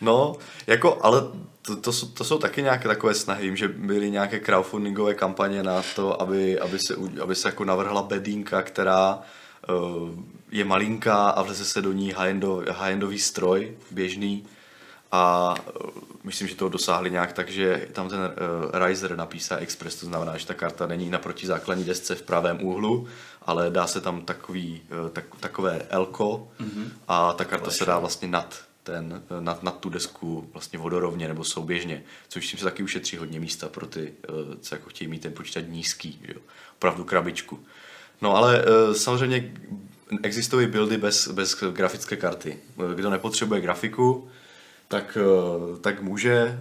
no, jako, ale to, to, jsou, to jsou taky nějaké takové snahy, vím, že byly nějaké crowdfundingové kampaně na to, aby, aby, se, aby se jako navrhla bedínka, která uh, je malinká a vleze se do ní high-endov, high-endový stroj, běžný, a uh, myslím, že to dosáhli nějak tak, že tam ten uh, riser na PCI Express, to znamená, že ta karta není na protizákladní desce v pravém úhlu, ale dá se tam takový, uh, tak, takové elko mm-hmm. a ta karta se dá vlastně nad, ten, nad, nad tu desku vlastně vodorovně nebo souběžně, což tím se taky ušetří hodně místa pro ty, uh, co jako chtějí mít ten počítač nízký, že jo? opravdu krabičku. No ale uh, samozřejmě existují buildy bez, bez grafické karty. Eh, Kdo nepotřebuje grafiku, tak, eh, tak může. eh,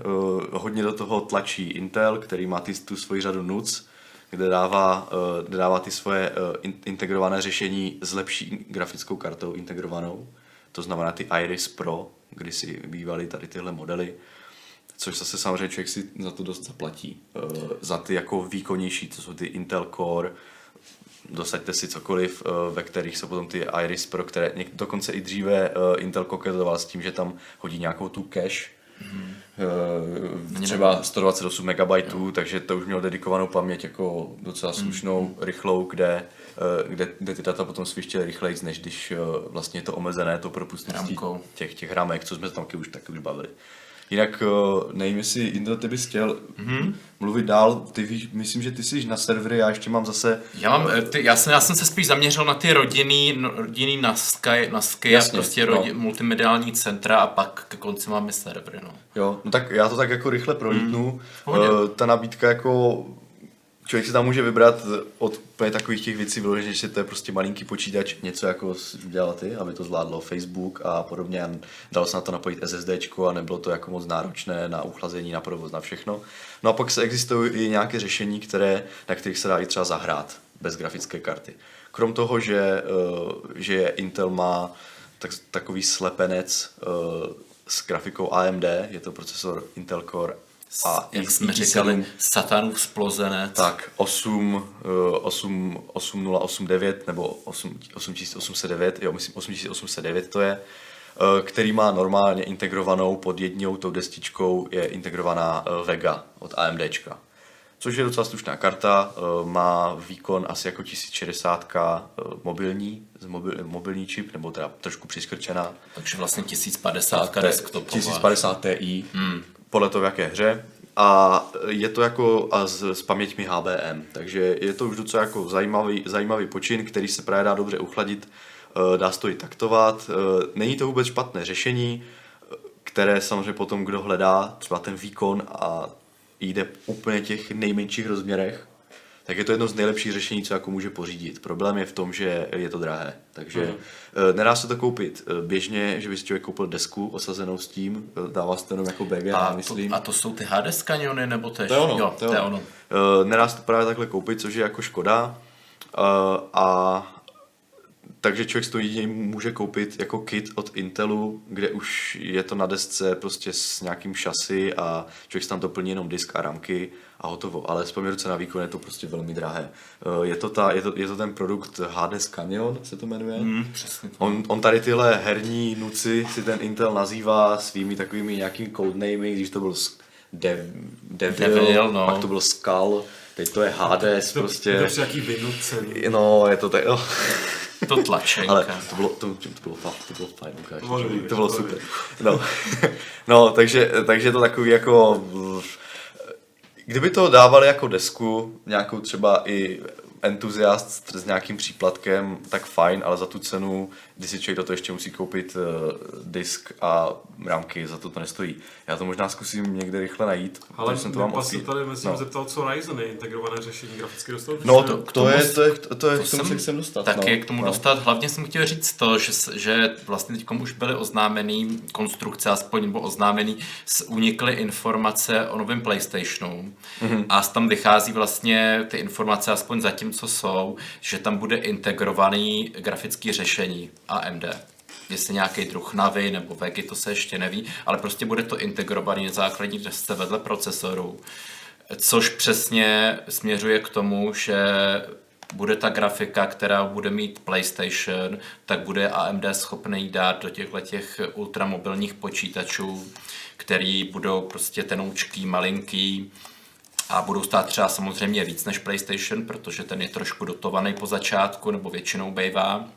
Hodně do toho tlačí Intel, který má ty, tu svoji řadu NUC, kde dává, eh, kde dává ty svoje in- integrované řešení s lepší grafickou kartou integrovanou. To znamená ty Iris Pro, kdy si bývaly tady tyhle modely. Což zase samozřejmě člověk si za to dost zaplatí. Za ty jako výkonnější, to jsou ty Intel Core, dosaďte si cokoliv, eh, ve kterých jsou potom ty Iris Pro, které něk- dokonce i dříve eh, Intel koketoval s tím, že tam hodí nějakou tu cache, mm. třeba 128 MB, takže to už mělo dedikovanou paměť jako docela slušnou, rychlou, kde, kde, kde ty data potom svištěly rychleji, než když vlastně je to omezené to propustností těch, těch ramek, co jsme se tam taky už taky už bavili. Jinak eh, nevím, jestli Indra, ty bys chtěl mm-hmm. mluvit dál. Ty víš, myslím, že ty jsi na servery, já ještě mám zase
Já, mám, eh, ty, já, jsem, já jsem se spíš zaměřil na ty rodinný, no, rodinný na Sky, na Sky
Jasně,
a prostě
no.
rodi, multimediální centra a pak ke konci máme servery. No.
Jo, no tak já to tak jako rychle prolítnu.
Mm.
Uh, ta nabídka jako člověk si tam může vybrat od úplně takových těch věcí vyloženě, že to je prostě malinký počítač, něco jako udělal ty, aby to zvládlo Facebook a podobně. A dalo se na to napojit SSDčko a nebylo to jako moc náročné na uchlazení, na provoz, na všechno. No a pak se existují i nějaké řešení, které, na kterých se dá i třeba zahrát bez grafické karty. Krom toho, že, uh, že Intel má tak, takový slepenec uh, s grafikou AMD, je to procesor Intel Core a
Jak jsme
i7,
říkali, satanův splozenec.
tak 8, eh, 8, 8089 nebo 8, 8809, jo, myslím 8809 to je, eh, který má normálně integrovanou pod jednou tou destičkou je integrovaná eh, Vega od AMDčka. Což je docela slušná karta, eh, má výkon asi jako 1060 eh, mobilní, z mobil, mobilní čip, nebo teda trošku přiskrčená.
Takže vlastně 1050 desktopová.
1050 Ti. Hmm. Podle toho, v jaké hře. A je to jako a s, s paměťmi HBM, takže je to už docela jako zajímavý, zajímavý počin, který se právě dá dobře uchladit, eh, dá se to i taktovat. Eh, není to vůbec špatné řešení, které samozřejmě potom kdo hledá třeba ten výkon a jde úplně těch nejmenších rozměrech, tak je to jedno z nejlepších řešení, co jako může pořídit. Problém je v tom, že je to drahé. Takže mm. nedá se to koupit eh, běžně, že by si člověk koupil desku osazenou s tím, eh, dává se to jenom jako BG,
a,
myslím.
To, a to jsou ty HD skaniony, nebo to je,
to je ono,
jo,
to je ono. ono. Nedá se to právě takhle koupit, což je jako škoda. A takže člověk to jedině může koupit jako kit od Intelu, kde už je to na desce prostě s nějakým šasy a člověk si tam doplní jenom disk a ramky a hotovo. Ale z poměru na výkon je to prostě velmi drahé. Eh, je to, ta, je to, je to ten produkt Hades Canyon, se to jmenuje.
Mm, přesně.
On, on tady tyhle herní nuci si ten Intel nazývá svými takovými nějakými codenamy, když to byl Dev, Devil, Devil no. pak to byl Skull, teď to je Hades
to,
prostě.
To, to nějaký vynucený.
No, je to tak, no.
To tlačenka.
Ale to bylo, to, to bylo, fajn, to bylo fajn, Lukáš. To, to, to bylo super. No, no takže, takže to takový jako... Kdyby to dávali jako desku, nějakou třeba i entuziast s nějakým příplatkem, tak fajn, ale za tu cenu, když si člověk do toho ještě musí koupit uh, disk a rámky, za to to nestojí. Já to možná zkusím někde rychle najít.
Ale
jsem
to
vám
se tady myslím no. zeptal, co Ryzen je integrované řešení graficky dostatečné.
No to, to, to, je, to, je, to, je, to, to jsem,
jsem
dostat.
Taky
no.
k tomu
no.
dostat. Hlavně jsem chtěl říct to, že, že vlastně teď už byly oznámený konstrukce, aspoň nebo oznámený, unikly informace o novém PlayStationu mm-hmm. a tam vychází vlastně ty informace aspoň zatím, co jsou, že tam bude integrovaný grafický řešení AMD jestli nějaký druh Navy nebo Vegy, to se ještě neví, ale prostě bude to integrovaný na základní desce vedle procesoru, což přesně směřuje k tomu, že bude ta grafika, která bude mít PlayStation, tak bude AMD schopný dát do těchto těch ultramobilních počítačů, který budou prostě tenoučký, malinký, a budou stát třeba samozřejmě víc než PlayStation, protože ten je trošku dotovaný po začátku, nebo většinou bývá,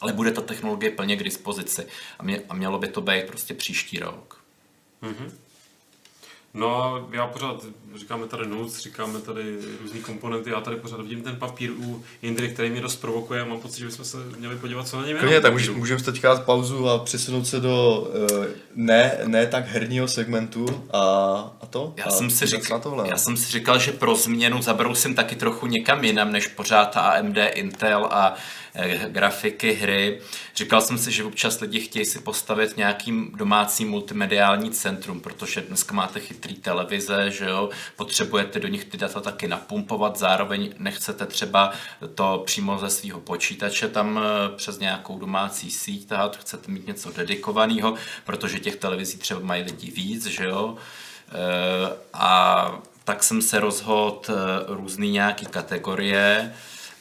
ale bude ta technologie plně k dispozici a, mě, a mělo by to být prostě příští rok.
Mm-hmm. No já pořád, říkáme tady notes, říkáme tady různé komponenty, já tady pořád vidím ten papír u Indry, který mě dost provokuje a mám pocit, že bychom se měli podívat, co na něm
je. tak můžeme můžem teďka dát pauzu a přesunout se do uh, ne, ne tak herního segmentu a, a to.
Já,
a
jsem si říkal, tohle, já jsem si říkal, že pro změnu zabrousím taky trochu někam jinam, než pořád AMD, Intel a grafiky, hry. Říkal jsem si, že občas lidi chtějí si postavit nějaký domácí multimediální centrum, protože dneska máte chytrý televize, že jo, potřebujete do nich ty data taky napumpovat, zároveň nechcete třeba to přímo ze svého počítače tam eh, přes nějakou domácí síť tahat, chcete mít něco dedikovaného, protože těch televizí třeba mají lidi víc, že jo. Eh, a tak jsem se rozhodl různý nějaký kategorie,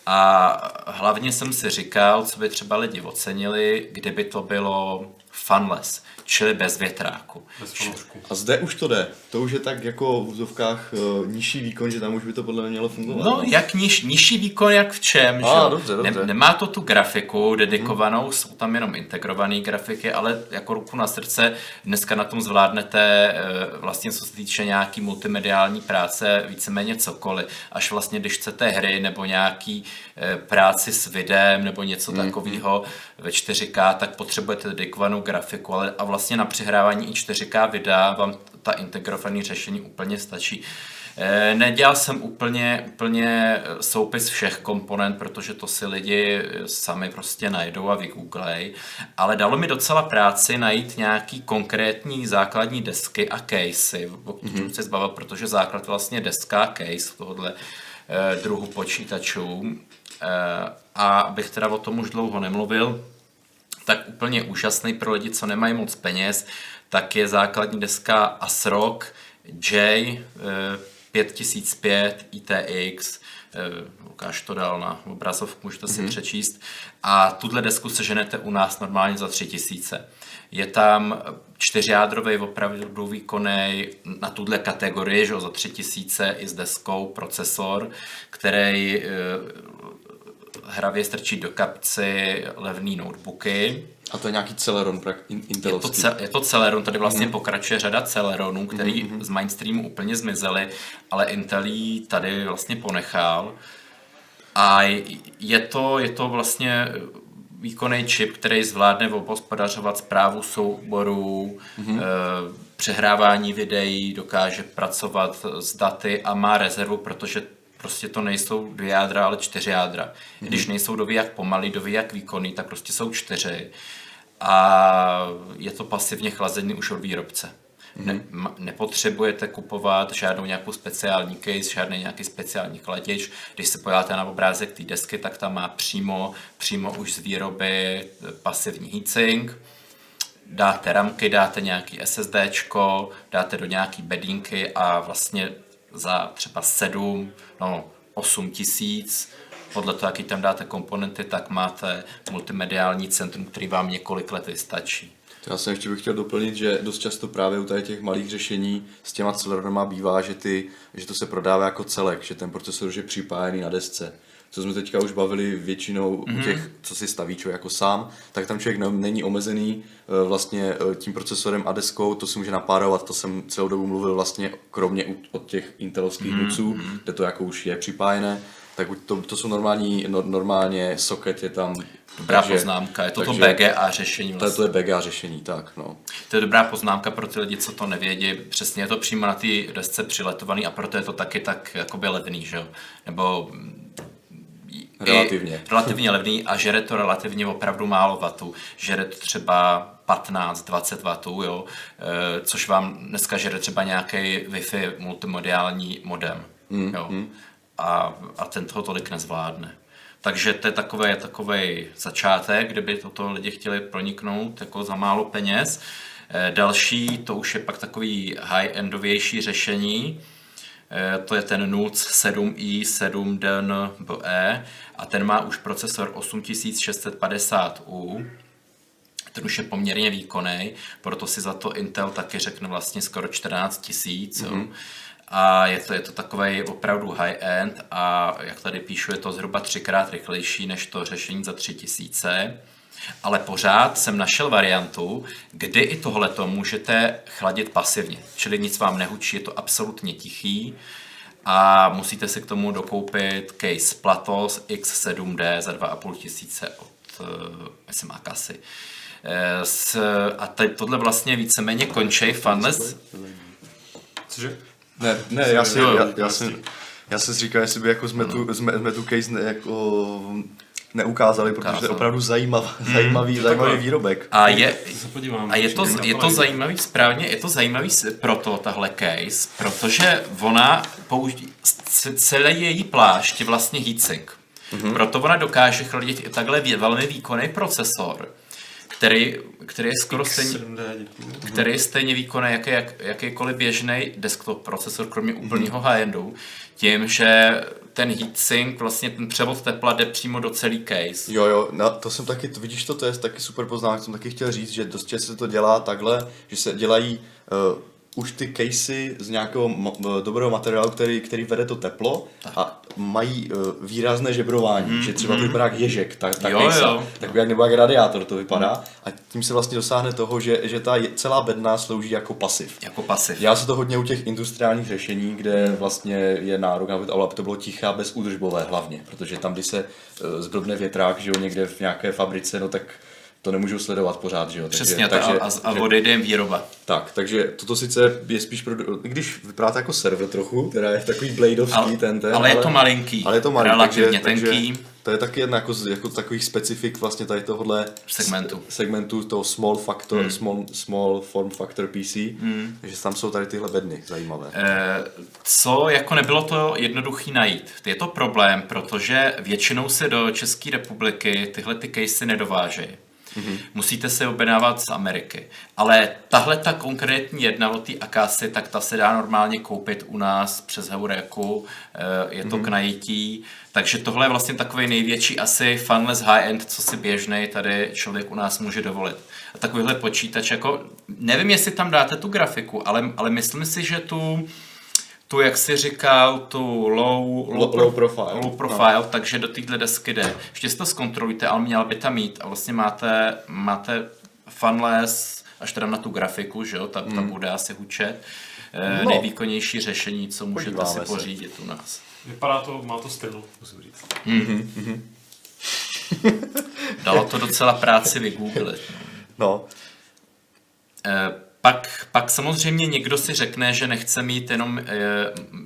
a hlavně jsem si říkal, co by třeba lidi ocenili, kdyby to bylo funless čili bez větráku.
Bez
a zde už to jde. To už je tak jako v úzovkách uh, nižší výkon, že tam už by to podle mě mělo fungovat.
No, no. jak niž, nižší výkon, jak v čem.
A, že? Dobře, dobře.
Ne, nemá to tu grafiku dedikovanou, hmm. jsou tam jenom integrované grafiky, ale jako ruku na srdce, dneska na tom zvládnete uh, vlastně co se týče nějaký multimediální práce víceméně cokoliv. Až vlastně, když chcete hry nebo nějaký uh, práci s videem nebo něco hmm. takového ve 4K, tak potřebujete dedikovanou grafiku, ale a vlastně na přihrávání i 4K videa vám ta integrované řešení úplně stačí. Eh, nedělal jsem úplně, úplně soupis všech komponent, protože to si lidi sami prostě najdou a vygooglej, ale dalo mi docela práci najít nějaký konkrétní základní desky a casey, o kterém mm-hmm. se zbavil, protože základ vlastně deska a case tohohle eh, druhu počítačů. Eh, a abych teda o tom už dlouho nemluvil, tak úplně úžasný pro lidi, co nemají moc peněz, tak je základní deska ASRock J 5005 ITX, Lukáš to dal na obrazovku, můžete si mm-hmm. přečíst. A tuhle desku seženete u nás normálně za 3000. Je tam čtyřjádrový opravdu výkonný na tuhle kategorii, že za 3000 i s deskou procesor, který hravě strčit do kapci levný notebooky.
A to je nějaký Celeron prak- in-
Je to,
intelovský.
ce, je to Celeron, tady
Mhm.
vlastně mm. pokračuje řada Celeronů, který mm. z mainstreamu úplně zmizely, ale Intel jí tady vlastně ponechal. A je to, je to vlastně výkonný čip, který zvládne obhospodařovat zprávu souborů, mm-hmm. e, přehrávání videí, dokáže pracovat s daty a má rezervu, protože prostě to nejsou dvě jádra, ale čtyři jádra. Mm-hmm. Když nejsou doví jak pomalý, doví jak výkonný, tak prostě jsou čtyři. A je to pasivně chlazený už od výrobce. Ne, ma- nepotřebujete kupovat žádnou nějakou speciální case, žádný nějaký speciální chladič. Když se podíváte na obrázek té desky, tak tam má přímo, přímo už z výroby eh, pasivní heatsink. Dáte ramky, dáte nějaký SSDčko, dáte do nějaký bedínky a vlastně za třeba 7, no 8 tisíc, podle toho, jaký tam dáte komponenty, tak máte multimediální centrum, který vám několik let vystačí.
Já jsem ještě bych chtěl doplnit, že dost často právě u těch malých řešení s těma Celeronama bývá, že, ty, že to se prodává jako celek, že ten procesor je připájený na desce. Co jsme teďka už bavili většinou mm-hmm. u těch, co si staví člověk jako sám, tak tam člověk ne- není omezený eh, vlastně eh, tím procesorem a deskou, to si může napárovat, to jsem celou dobu mluvil vlastně kromě od těch intelovských mm-hmm. kde to jako už je připájené, tak to, to jsou normální, no, normálně socket je tam.
Dobrá takže, poznámka, je to to BGA řešení
To, je-
vlastně.
to je BGA řešení, tak no.
To je dobrá poznámka pro ty lidi, co to nevědí. Přesně je to přímo na té desce přiletovaný a proto je to taky tak jakoby levný, že jo? Nebo mm,
Relativně.
relativně levný a žere to relativně opravdu málo vatů. Žere to třeba 15-20 vatů, jo? E, což vám dneska žere třeba nějaký Wi-Fi multimodiální modem.
Mm,
jo? A, a ten toho tolik nezvládne. Takže to je takový, takový začátek, kdyby toto lidi chtěli proniknout jako za málo peněz. Eh, Další, to už je pak takový high-endovější řešení, Eh, to je ten NUC 7i 7DNBE a ten má už procesor 8650U, ten už je poměrně výkonný, proto si za to Intel taky řekne vlastně skoro 14 tisíc. Mm-hmm. A je to, je to takový opravdu high-end a jak tady píšu, je to zhruba třikrát rychlejší než to řešení za 3000. Ale pořád jsem našel variantu, kdy i tohleto můžete chladit pasivně. Čili nic vám nehučí, je to absolutně tichý a musíte si k tomu dokoupit case Platos X7D za 2,5 tisíce od, eh, myslím, Akasy. Eh, S, a tady tohle vlastně víceméně končí fanless.
Cože?
Ne, ne, já si, já, já, jsem, já jsem si říkal, jestli by jako jsme, tu, jsme, jsme tu case ne, jako neukázali, protože to je opravdu zajímav, zajímavý, zajímavý
takhle.
výrobek.
A je,
Se podívám.
A je to, je to zajímavý, správně, je to zajímavý proto, tahle case, protože ona použí, celý její plášť je vlastně heatsink. Mm-hmm. Proto ona dokáže chladit i takhle velmi výkonný procesor, který, který je skoro stejně,
7D, děkuju.
který je stejně výkonný jak, jak, jakýkoliv běžný desktop procesor, kromě úplného high-endu, tím, že ten heatsink, vlastně ten převod tepla jde přímo do celý case.
Jo, jo, no, to jsem taky, vidíš to, to je taky super poznámka, jsem taky chtěl říct, že dost často se to dělá takhle, že se dělají uh, už ty casey z nějakého mo- dobrého materiálu, který, který vede to teplo a mají uh, výrazné žebrování, mm, že třeba to vypadá jak ježek, ta, ta
Jo,
case,
jo.
tak jak nebo jak radiátor to vypadá a tím se vlastně dosáhne toho, že, že ta celá bedna slouží jako pasiv.
Jako pasiv.
Dělá se to hodně u těch industriálních řešení, kde vlastně je nárok, aby to, aby to bylo tiché a bezúdržbové hlavně, protože tam, když se uh, zblbne větrák, že jo, někde v nějaké fabrice, no tak to nemůžou sledovat pořád, že jo.
Přesně,
takže,
takže, a, a, a
že-
odejde jim výroba.
tak, takže toto sice je spíš pro, i když vypadá to jako server trochu, teda je takový bladeovský
Ale-
ten, ten
ale je to malinký,
ale je to malinký,
relativně
takže,
tenký.
Takže to je taky jedna jako, jako takových specifik vlastně tady tohohle
Segmentu.
segmentu toho small factor, hmm. small, small form factor PC, hmm. takže tam jsou tady tyhle bedny zajímavé.
Eh, Co jako nebylo to jednoduchý najít? Je to problém, protože většinou se do České republiky tyhle ty casey nedovážejí. Mm-hmm. Musíte se objednávat z Ameriky. Ale tahle ta konkrétní jedna od té Akasy, tak ta se dá normálně koupit u nás přes Heureku, eh, je to mm-hmm. k najítí. Takže tohle je vlastně takový největší asi funless high-end, co si běžný tady člověk u nás může dovolit. A takovýhle počítač, jako nevím, jestli tam dáte tu grafiku, ale, ale myslím si, že tu, tu, jak si říkal, tu low,
Low-
pro-
low profile.
low profile no. takže do téhle desky jde. Ještě si to zkontrolujte, ale měla by tam mít a vlastně máte, máte funless až teda na tu grafiku, že jo, ta, ta bude asi hučet. No.
No.
Nejvýkonnější řešení, co můžete
Podíváme
si
se.
pořídit u nás.
Vypadá to, má to styl, musím říct.
Dalo to docela práci vygooglit. No.
No,
Eh, Pak, pak samozřejmě někdo si řekne, že nechce mít jenom eh,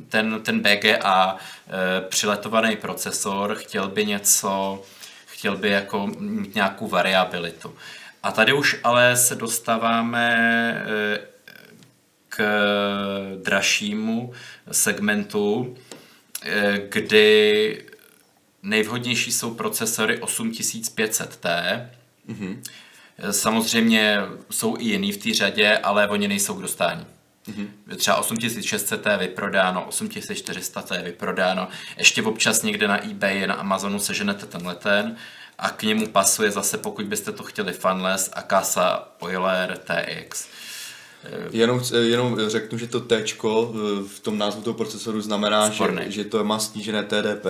ten, ten BGA eh, přiletovaný procesor, chtěl by něco, chtěl by jako mít nějakou variabilitu. A tady už ale se dostáváme eh, k dražšímu segmentu, kdy nejvhodnější jsou procesory 8500T, Samozřejmě jsou i jiný v té řadě, ale oni nejsou k dostání. Mm-hmm. Třeba 8600 je vyprodáno, 8400 je vyprodáno. Ještě občas někde na eBay, na Amazonu seženete tenhle ten a k němu pasuje zase, pokud byste to chtěli fanless, Akasa Euler TX.
Jenom, jenom řeknu, že to T v tom názvu toho procesoru znamená, že,
Sporný.
že to má snížené TDP.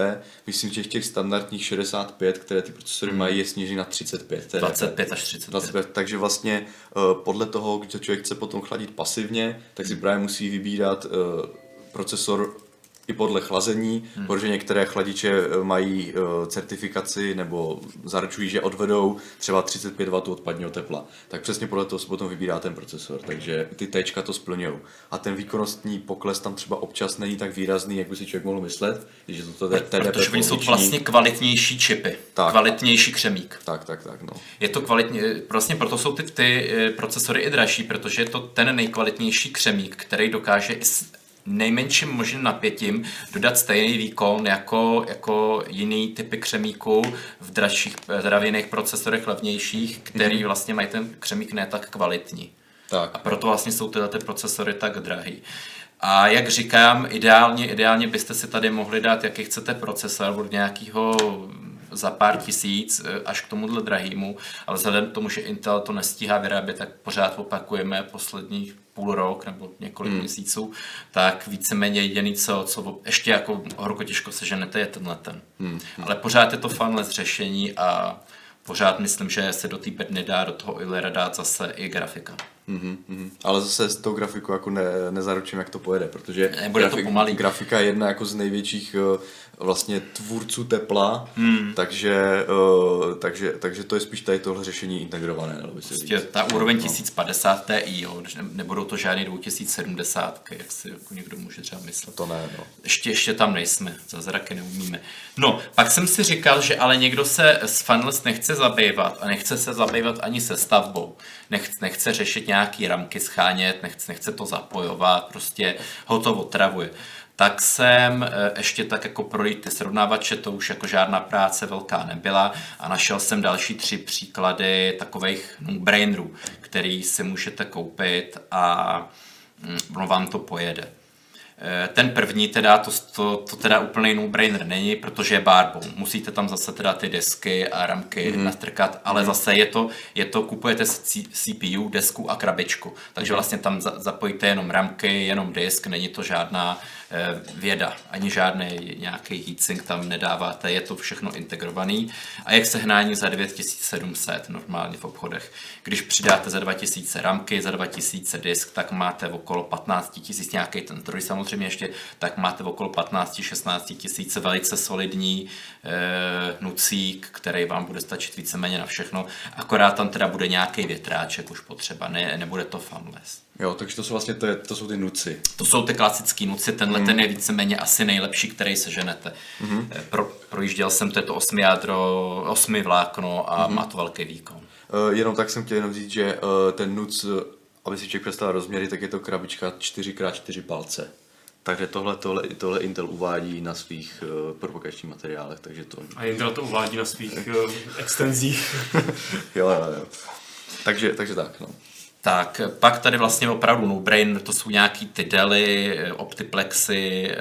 Myslím, že v těch standardních 65, které ty procesory mají, je snížené na 35 TDP.
25 až 35.
25, takže vlastně eh, podle toho, když to člověk chce potom chladit pasivně, tak si právě musí vybírat eh, procesor i podle chlazení, hmm. protože některé chladiče eh, mají eh, certifikaci nebo zaručují, že odvedou třeba 35 W odpadního tepla. Tak přesně podle toho se potom vybírá ten procesor, takže ty T to splňují. A ten výkonnostní pokles tam třeba občas není tak výrazný, jak by si člověk mohl myslet, že to TDP
Protože oni jsou vlastně kvalitnější čipy,
Tak.
kvalitnější křemík.
Tak, tak, tak, no.
Je to kvalitně, vlastně proto jsou ty, ty eh, procesory i dražší, protože je to ten nejkvalitnější křemík, který dokáže nejmenším možným napětím dodat stejný výkon jako, jako jiný typy křemíků v dražších, teda v jiných procesorech levnějších, který vlastně mají ten křemík ne tak kvalitní.
Tak.
A proto vlastně jsou tyhle ty procesory tak drahý. A jak říkám, ideálně, ideálně byste si tady mohli dát, jaký chcete procesor od nějakého za pár tisíc eh, až k tomuhle drahýmu, ale vzhledem k tomu, že Intel to nestíhá vyrábět, tak pořád opakujeme posledních půl rok nebo několik hmm. měsíců, tak víceméně jediný, co, co ještě jako horko těžko seženete, je tenhle ten. Hmm. Ale pořád je to fanless řešení a pořád myslím, že se do té bedny dá do toho Eulera dát zase i grafika.
Mhm, mhm. Ale zase s tou grafikou jako ne, nezaručím, jak to pojede, protože
Nebude to pomalý.
grafika je jedna jako z největších eh, vlastně tvůrců tepla,
Hmm.
takže, eh, takže, takže to je spíš tady tohle řešení integrované, by se
Prostě
říct.
ta úroveň 1050 Ti, jo, nebudou to žádný 2070, jak si jako někdo může třeba myslet.
To ne, no.
Ještě, ještě tam nejsme, zázraky neumíme. No, pak jsem si říkal, že ale někdo se s Funless nechce zabývat a nechce se zabývat ani se stavbou. Nechce, nechce řešit nějaký ramky schánět, nechce, nechce to zapojovat, prostě ho to otravuje. Tak jsem eh, ještě tak jako projít ty srovnávače, to už jako žádná práce velká nebyla a našel jsem další tři příklady takových no-brainerů, který si můžete koupit a mm, ono vám to pojede. Eh, Ten první teda, to, to, to teda úplný no-brainer není, protože je barbou. Musíte tam zase teda ty desky a ramky mm. nastrkat, ale zase je to, je to, kupujete si CPU, desku a krabičku. Takže vlastně tam za, zapojíte jenom ramky, jenom disk, není to žádná eh, věda, ani žádný nějaký heatsink tam nedáváte, je to všechno integrovaný. A jak sehnání za 9700 normálně v obchodech. Když přidáte za 2000 ramky, za 2000 disk, tak máte okolo 15 000 nějaký ten troj samozřejmě ještě, tak máte okolo 15-16 tisíc velice solidní nucík, který vám bude stačit víceméně na všechno. Akorát tam teda bude nějaký větráček už potřeba, ne, nebude to fanless.
Jo, takže to jsou vlastně to, je, to jsou ty nuci.
To jsou ty klasické nuci, tenhle ten je víceméně asi nejlepší, který seženete. Mm. Pro, projížděl jsem to, je to 8 jádro, 8 vlákno a mm. má to velký výkon.
Uh, jenom tak jsem chtěl jenom říct, že uh, ten nuc, aby si člověk představil rozměry, tak je to krabička 4x4 palce. Takže tohle, tohle, tohle Intel uvádí na svých uh, propagačních materiálech, takže to...
A Intel to uvádí na svých uh, extenzích.
jo, jo, jo. Takže, takže tak, no.
Tak, pak tady vlastně opravdu no-brainer, to jsou nějaký ty Dely, Optiplexy, eh,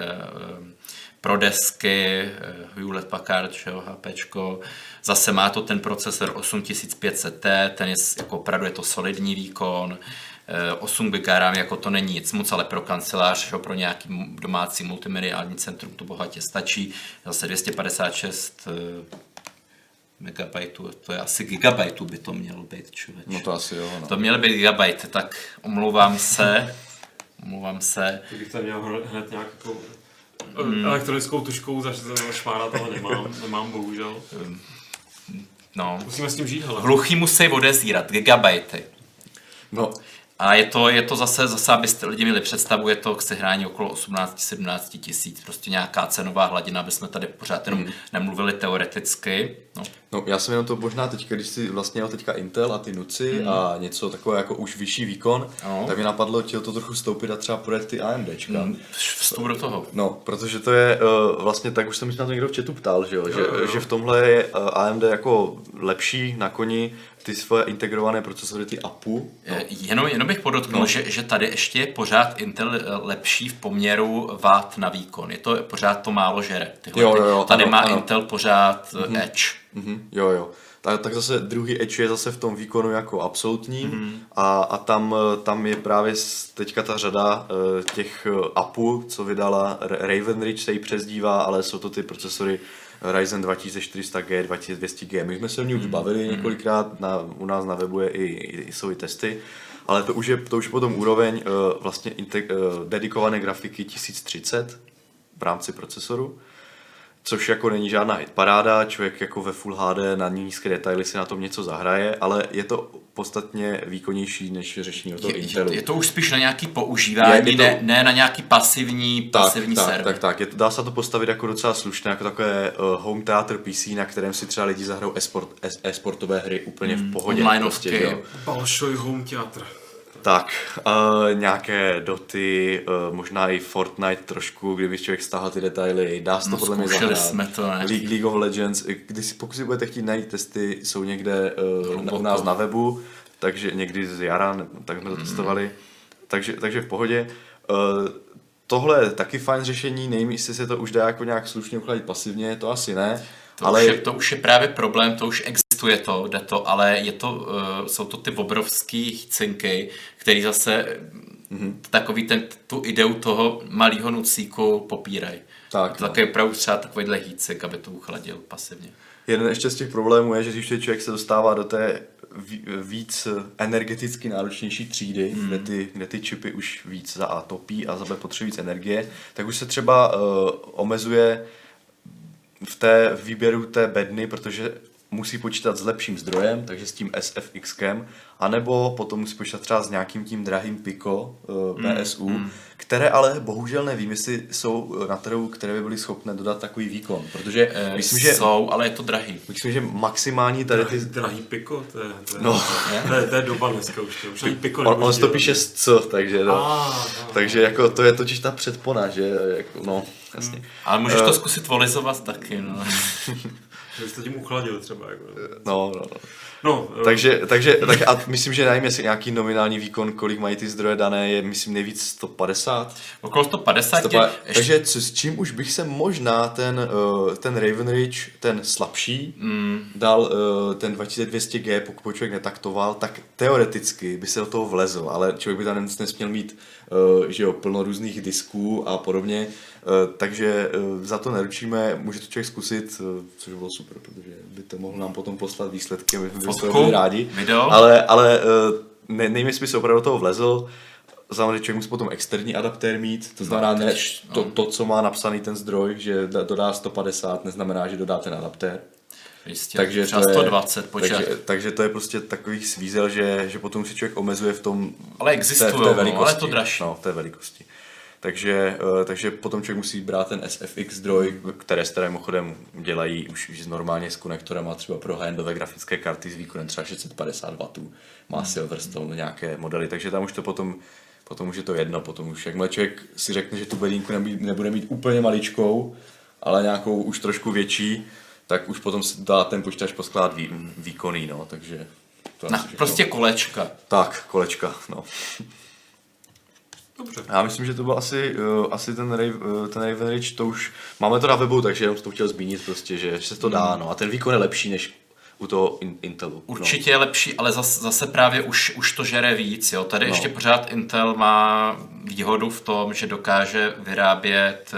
pro desky, eh, Hewlett Packard, že jo, HPčko. Zase má to ten procesor 8500T, ten je jako opravdu je to solidní výkon. 8 GB RAM, jako to není nic moc, ale pro kancelář, pro nějaký domácí multimediální centrum to bohatě stačí. Zase 256 megabajtů, to je asi gigabajtů by to mělo být, člověč.
No to asi jo, no.
To měly být gigabajt, tak omlouvám se, omlouvám se.
Kdybych tam měl hned nějak jako mm. elektronickou tuškou zašmárat, ale nemám, nemám bohužel.
No.
Musíme s tím žít, hele.
Hluchý musí odezírat, gigabajty.
No,
a je to, je to zase, zase, abyste lidi měli představu, je to k sehrání okolo 18-17 tisíc, prostě nějaká cenová hladina, aby jsme tady pořád jenom hmm. nemluvili teoreticky. No.
no. já jsem jenom to možná teď, když si vlastně měl teďka Intel a ty nuci hmm. a něco takové jako už vyšší výkon, no. tak mi napadlo ti to trochu stoupit a třeba podat ty AMDčka. Hmm.
Vstup do toho.
No, protože to je uh, vlastně, tak už jsem se na to někdo v chatu ptal, že, jo? Jo, že, jo. že v tomhle je uh, AMD jako lepší na koni ty svoje integrované procesory, ty APU.
No. Jenom, jenom bych podotknul, no. že, že tady ještě je pořád Intel eh, lepší v poměru watt na výkon. Je to pořád to málo žere. Tyhle, jo, jo, jo, tady ano, má ano. Intel pořád mm-hmm. Edge.
Mm-hmm. Jo, jo. Tak, tak zase druhý Edge je zase v tom výkonu jako absolutní mm-hmm. a, a tam, eh, tam je právě teďka ta řada těch APU, co vydala Raven Ridge se jí přezdívá, ale jsou to ty procesory Ryzen 2400G, 2200G. My jsme se o ní už hmm. bavili hmm. několikrát, na, u nás na webu je i, i, jsou i testy, ale to už je, to už potom úroveň uh, vlastně uh, dedikované grafiky 1030 v rámci procesoru což jako není žádná hitparáda, člověk jako ve Full HD na nízké detaily si na tom něco zahraje, ale je to podstatně výkonnější než řešení od toho
je,
Intelu.
Je to už spíš na nějaký používání, je, je to... ne, ne na nějaký pasivní,
tak,
pasivní
tak,
server.
Tak, tak, je to, dá se to postavit jako docela slušné, jako takové uh, home theater PC, na kterém si třeba lidi zahrajou e-sport, e-sportové hry úplně mm, v pohodě.
Online prostě,
Balšoj home theater.
Tak, uh, nějaké doty, uh, možná i Fortnite trošku, kdyby člověk stáhl ty detaily, dá se to no, podle mě zahrát.
jsme to, ne?
League, League of Legends, když si, pokud si budete chtít najít testy, jsou někde uh, na, u nás na webu, takže někdy z jara, tak jsme to mm. testovali, takže, takže v pohodě. Uh, tohle je taky fajn řešení, nevím, jestli se to už dá jako nějak slušně uchladit pasivně, to asi ne.
To, ale... už je, to už je právě problém, to už existuje to, jde to, ale je to, uh, jsou to ty obrovský cinky, který zase mm-hmm. takový ten, tu ideu toho malého nucíku popírají. Tak, to no. takový opravdu třeba takovýhle hýcek, aby to uchladil pasivně.
Jeden ještě z těch problémů je, že když člověk se dostává do té víc energeticky náročnější třídy, mm. kde, ty, kde ty čipy už víc za A topí a za B potřebují víc energie, tak už se třeba uh, omezuje v té výběru té bedny, protože musí počítat s lepším zdrojem, takže s tím SFXkem, anebo potom musí počítat třeba s nějakým tím drahým Pico uh, eh, PSU, mm, mm. které ale bohužel nevím, jestli jsou na trhu, které by byly schopné dodat takový výkon, protože
e, myslím, že... Jsou, ale je to drahý.
Myslím, že maximální tady
ty... Drahý Pico? To je, to je, no. to je, to je doba dneska už, to už ani Pico
On, on to píše s C, takže no. Ah, no. Takže jako to je totiž ta předpona, že jako, no, jasně. Hmm.
Ale můžeš uh, to zkusit volizovat taky, no.
Že jste tím uchladil třeba. Jako.
No, no, no. no takže, takže tak a myslím, že nevím, jestli nějaký nominální výkon, kolik mají ty zdroje dané, je myslím nejvíc 150.
Okolo 150. 150
ještě... Takže co, s čím už bych se možná ten, uh, ten Raven Ridge, ten slabší, mm. dal uh, ten 2200G, pokud člověk netaktoval, tak teoreticky by se do toho vlezl, ale člověk by tam nesměl mít uh, že jo, plno různých disků a podobně. Eh, takže eh, za to neručíme, může to člověk zkusit, eh, což by bylo super, protože by to mohl nám potom poslat výsledky, my bychom byli rádi.
Video.
Ale, ale ne, nevím, jestli by se opravdu do toho vlezl, Samozřejmě člověk musí potom externí adaptér mít, to znamená ne to, to, co má napsaný ten zdroj, že dodá 150, neznamená, že dodá ten adaptér.
Jistě, takže třeba to je, 120
takže, takže to je prostě takový svízel, že, že potom si člověk omezuje v tom
ale existuje, té, v té velikosti. No, ale to dražší.
No, té velikosti. Takže, eh, takže potom člověk musí brát ten SFX zdroj, které s mimochodem dělají už, už normálně s konektorem a třeba pro high grafické karty s výkonem třeba 650 W, má hmm. Silverstone nějaké modely, takže tam už to potom potom už je to jedno, potom už jakmile člověk si řekne, že tu bedínku nebude mít úplně maličkou, ale nějakou už trošku větší, tak už potom se dá ten počítač poskládat vý, výkonný, no, takže...
To no, prostě kolečka.
Tak, kolečka, no.
Dobře.
Já myslím, že to byl asi, uh, asi ten, Ray, uh, ten Raven Ridge, to už máme to na webu, takže jenom jsem to chtěl zmínit prostě, že se to dá, no. A ten výkon je lepší než u toho in, Intelu.
Určitě je lepší, ale zase, zase právě už, už to žere víc. Jo. Tady no. ještě pořád Intel má výhodu v tom, že dokáže vyrábět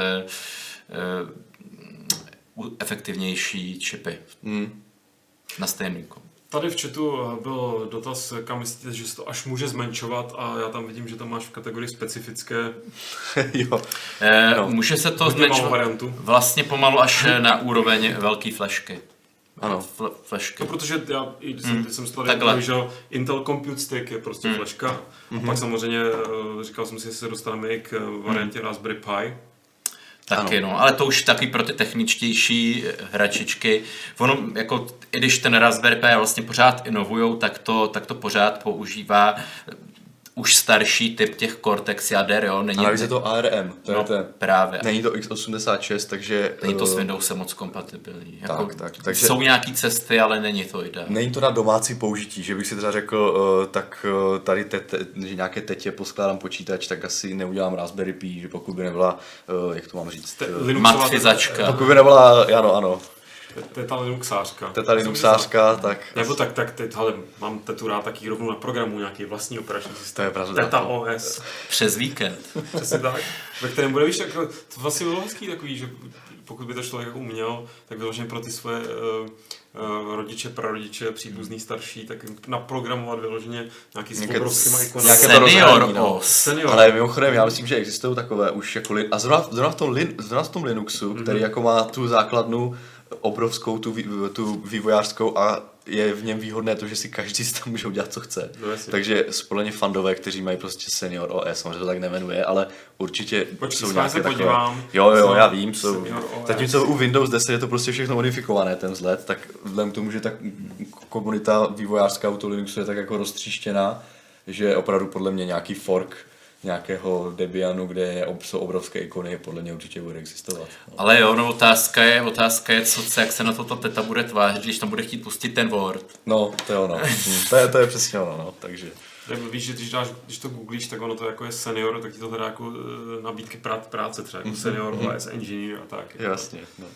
uh, efektivnější čipy
Hmm.
na stejný výkon.
Tady v chatu byl dotaz, kam myslíte, že se to až může zmenšovat a já tam vidím, že tam máš v kategorii specifické
jo.
Eh, no. Může se to zmenšovat
variantu.
vlastně pomalu až na úroveň velké flashky.
Ano.
Fl- flashky.
No, protože já, i když jsem,
Hmm.
když jsem si tady že Intel Compute Stick je prostě
Hmm.
flashka. A
Mhm.
pak samozřejmě eh, říkal jsem si, že se dostaneme i k eh,
Hmm.
variantě Raspberry Pi.
Taky, no, ale to už taky pro ty techničtější eh, hračičky. Ono, jako, i když ten Raspberry Pi vlastně pořád inovujou, tak to, tak to pořád používá už starší typ těch Cortex jader, jo. Není,
A navíc je to ARM, to
no,
je ten.
právě.
Není to x86, takže...
Není to s
eh,
Windowsem moc kompatibilní. Jako,
Tak, tak, takže-
Jsou nějaký cesty, ale není to ideální.
Není to na domácí použití, že bych si třeba řekl, uh, tak uh, tady tete, že nějaké tetě poskládám počítač, tak asi neudělám Raspberry Pi, že pokud by nebyla, uh, jak to mám říct,
Te-
uh,
Linuxová-
Matfizačka.
pokud by nebyla, ano, ano,
To je ta Linuxářka.
teta Linuxářka, tak
Nebo tak, tak teď, hele, mám tetu rád taky rovnou na programu nějaký vlastní operační systém.
To je pravda.
Teta OS.
Přes víkend.
Přesně tak. Ve kterém bude, víš, jako, to vlastně bylo hezký takový, že pokud by to člověk jako uměl, tak vyloženě pro ty svoje uh, uh, rodiče, prarodiče, příbuzný, starší, tak naprogramovat vyloženě nějaký s obrovskýma ikonami.
nějaké to
Senior
rozhraní, no.
OS.
Senior.
Ale mimochodem, já myslím, že existují takové už jako a zrovna, zrovna, v, tom Lin, zrovna v tom Linuxu,
Mhm.
který jako má tu základnu obrovskou, tu, tu vývojářskou a je v něm výhodné to, že si každý si tam může udělat, co chce.
No jasně.
Takže podle mě fandové, kteří mají prostě senior OS, samozřejmě to tak nemenuje, ale určitě
Počkej,
jsou nějaké
se
takové.
podívám.
Jo, jo, já vím, jsou. Zatímco u Windows 10 je to prostě všechno modifikované, ten vzhled, tak vzhledem k tomu, že ta komunita vývojářská u toho Linuxu je tak jako roztříštěná, že opravdu podle mě nějaký fork nějakého Debianu, kde jsou obrovské ikony, podle mě určitě bude existovat. No.
Ale jo, no otázka je, otázka je, co, co, jak se na to ta teta bude tvářit, když tam bude chtít pustit ten Word.
No, to je ono. Hm, to, je, to je přesně ono, no. Takže.
Nebo víš, že když, dáš, když to googlíš, tak ono to jako je senior, tak ti to hledá jako eh, nabídky prá- práce, třeba jako senior OS engineer a tak.
Jasně, no.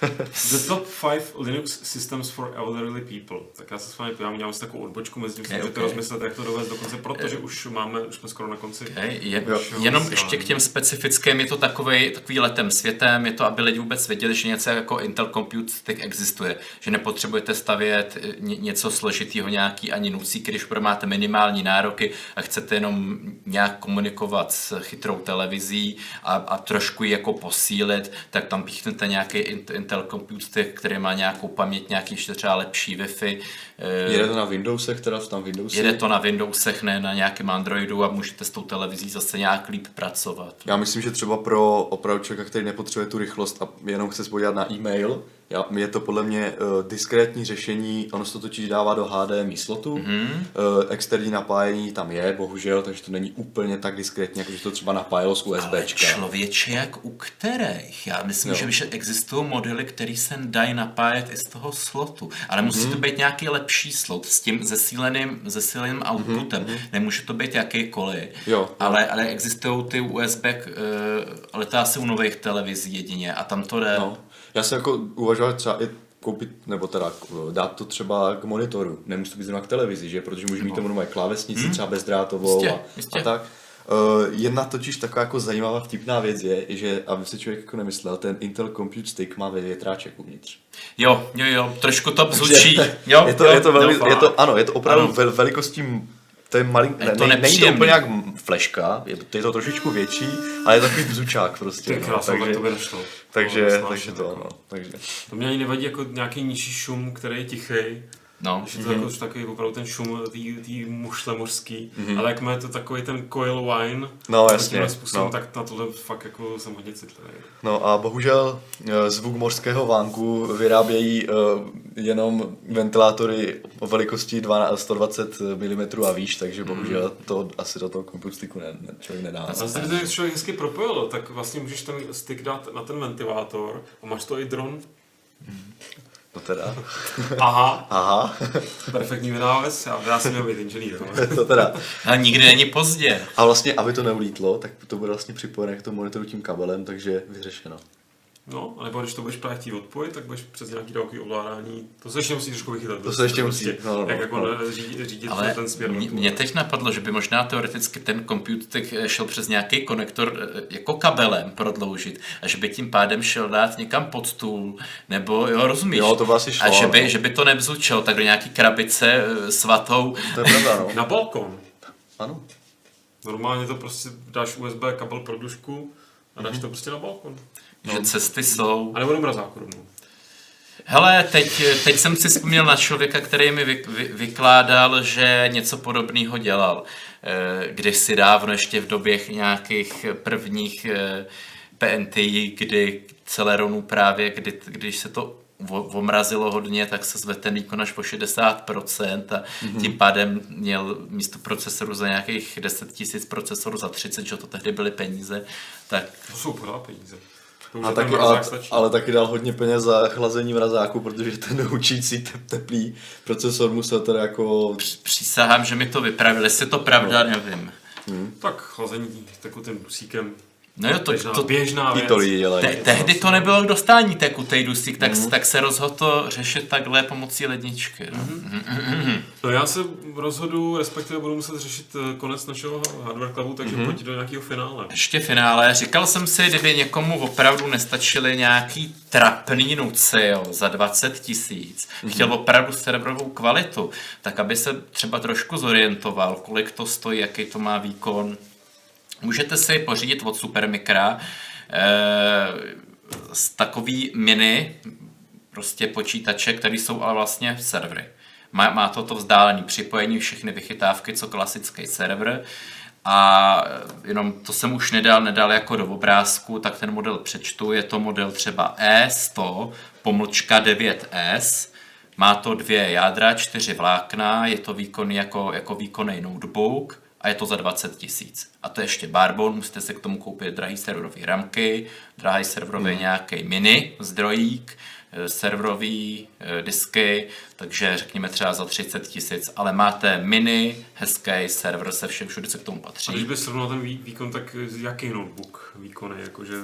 The top 5 Linux systems for elderly people. Tak já se s vámi podívám, udělám si takovou odbočku mezi tím,
Okay,
to
okay.
rozmyslet, jak to dovést do konce, protože už máme, už jsme skoro na konci.
Okay, je,
Jo.
jenom
Vysílání.
ještě k těm specifickým, je to takový, takový letem světem, je to, aby lidi vůbec věděli, že něco jako Intel Compute Stick existuje, že nepotřebujete stavět eh, ně, něco složitého, nějaký ani nucíky, když pro máte minimální nároky a chcete jenom nějak komunikovat s chytrou televizí a, a trošku ji jako posílit, tak tam píchnete nějaký Intel Compute Stick, který má nějakou paměť, nějaký ještě třeba lepší Wi-Fi. eh,
Jede to na Windowsech, teda jsou tam Windowsy?
Jede to na Windowsech, ne na nějakém Androidu a můžete s tou televizí zase nějak líp pracovat.
Já myslím, že třeba pro opravdu člověka, který nepotřebuje tu rychlost a jenom chce se podívat na e-mail, já, je to podle mě uh, diskrétní řešení, ono se to totiž dává do HDMI slotu,
Mhm.
mm-hmm. uh, externí napájení tam je, bohužel, takže to není úplně tak diskrétní, jako že to třeba napájelo z
Ale
USBčka.
člověče, jak u kterých? Já myslím,
Jo.
že, že existují modely, které se dají napájet i z toho slotu. Ale musí
Mhm.
to být nějaký lepší slot s tím zesíleným, zesíleným outputem. Nemůže to být jakýkoliv.
Mhm, Jo, jo.
Ale, ale existují ty USB, uh, ale to asi u nových televizí jedině a tam to jde.
No. Já jsem jako uvažoval třeba i koupit, nebo teda eh, dát to třeba k monitoru. Nemusí to být zrovna k televizi, že? Protože můžu mít tomu normální klávesnici, třeba bezdrátovou
Jistě,
a,
jistě.
a tak. Uh, jedna totiž taková jako zajímavá vtipná věc je, že aby se člověk jako nemyslel, ten Intel Compute Stick má větráček uvnitř.
Jo, jo, jo, trošku to bzučí. Jo,
je to,
jo,
je to, velmi,
jo,
je to, ano, je to opravdu
Ano.
vel, velikostí to je malý,
Je
ne,
to
ne, není to úplně jak fleška, je, to- je to trošičku větší, ale je to takový bzučák prostě.
Ty
no,
krásno, tak
takže,
to by nešlo.
takže,
To
takže to,
jako.
no, takže.
To mě ani nevadí jako nějaký nižší šum, který je tichý.
No,
je to jako už takový opravdu ten šum té mušle mořský, ale jak je to takový ten coil wine,
No,
tak
jasně,
způsobem,
no.
tak na tohle fakt jako jsem hodně citlivý.
No a bohužel eh, zvuk mořského vánku vyrábějí eh, jenom ventilátory o velikosti 12, 120 mm a výš, takže bohužel to asi do toho kompustiku ne, ne, člověk nedá.
A zase, když člověk hezky propojil, tak vlastně můžeš ten stick dát na ten ventilátor a máš to i dron.
No teda.
Aha,
Aha,
perfektní vynález, já, já jsem měl být inženýr. no.
to teda.
A nikdy není pozdě.
A vlastně, aby to neulítlo, tak to bude vlastně připojené k tomu monitoru tím kabelem, takže vyřešeno.
No, anebo když to budeš právě chtít odpojit, tak budeš přes nějaký dálkový ovládání. To se ještě musí trošku vychytat.
To se ještě
prostě,
musí, no, no,
jak jako
no.
řídit, řídit
Ale
ten směr.
mě, mě teď napadlo, že by možná teoreticky ten computer šel přes nějaký konektor eh, jako kabelem prodloužit a že by tím pádem šel dát někam pod stůl, nebo jo, rozumíš?
Jo, to by asi šlo,
A že by,
no.
že by to nebzučel tak do nějaký krabice eh, svatou.
To je pravda, no.
Na balkon.
Ano.
Normálně to prostě dáš USB kabel pro dušku a dáš to prostě na balkon.
Že cesty jsou.
A nebo do mrazáku rovnou.
Hele, teď, teď jsem si vzpomněl na člověka, který mi vy, vy, vykládal, že něco podobného dělal. Eh, Kdysi dávno, ještě v době nějakých prvních eh, PNTI, kdy Celeronu právě, kdy, když se to omrazilo hodně, tak se zvedl ten výkon až po 60% a mm-hmm. tím pádem měl místo procesoru za nějakých 10 000 procesorů za 30, že to tehdy byly peníze, tak
To jsou pořád peníze. To už
A taky, ale, ale taky dal hodně peněz za chlazení mrazáku, protože ten učící tep, teplý procesor musel teda jako...
přísahám, že mi to vypravili, jestli je to pravda, nevím.
Tak chlazení tekutým dusíkem.
No jo, to,
běžná,
to,
běžná věc.
to lidi dělají.
te, tehdy to nebylo k dostání té kutej dusík, tak, tak se rozhodl to řešit takhle pomocí ledničky. No.
No já se rozhodu, respektive budu muset řešit eh, konec našeho hardware clubu, takže mm-hmm. pojď do nějakého finále.
Ještě finále. Říkal jsem si, kdyby někomu opravdu nestačily nějaký trapný nuci jo, za 20 tisíc, chtěl opravdu serverovou kvalitu, tak aby se třeba trošku zorientoval, kolik to stojí, jaký to má výkon. Můžete si pořídit od Supermikra eh, takový mini prostě počítače, které jsou ale vlastně servery. Má, má to to vzdálené připojení, všechny vychytávky, co klasický server. A jenom to jsem už nedal, nedal jako do obrázku, tak ten model přečtu. Je to model třeba E100 pomlčka 9S. Má to dvě jádra, čtyři vlákna, je to výkonný jako, jako výkonný notebook a je to za 20 tisíc. A to je ještě Barbon, musíte si k tomu koupit drahý serverový ramky, drahý serverový hmm. nějaký mini zdrojík, eh, serverový eh, disky, takže řekněme třeba za 30 tisíc, ale máte mini, hezký server se všem všude, co k tomu
A když
patří.
bys srovnal ten vý- výkon, tak eh, jaký notebook výkony, jakože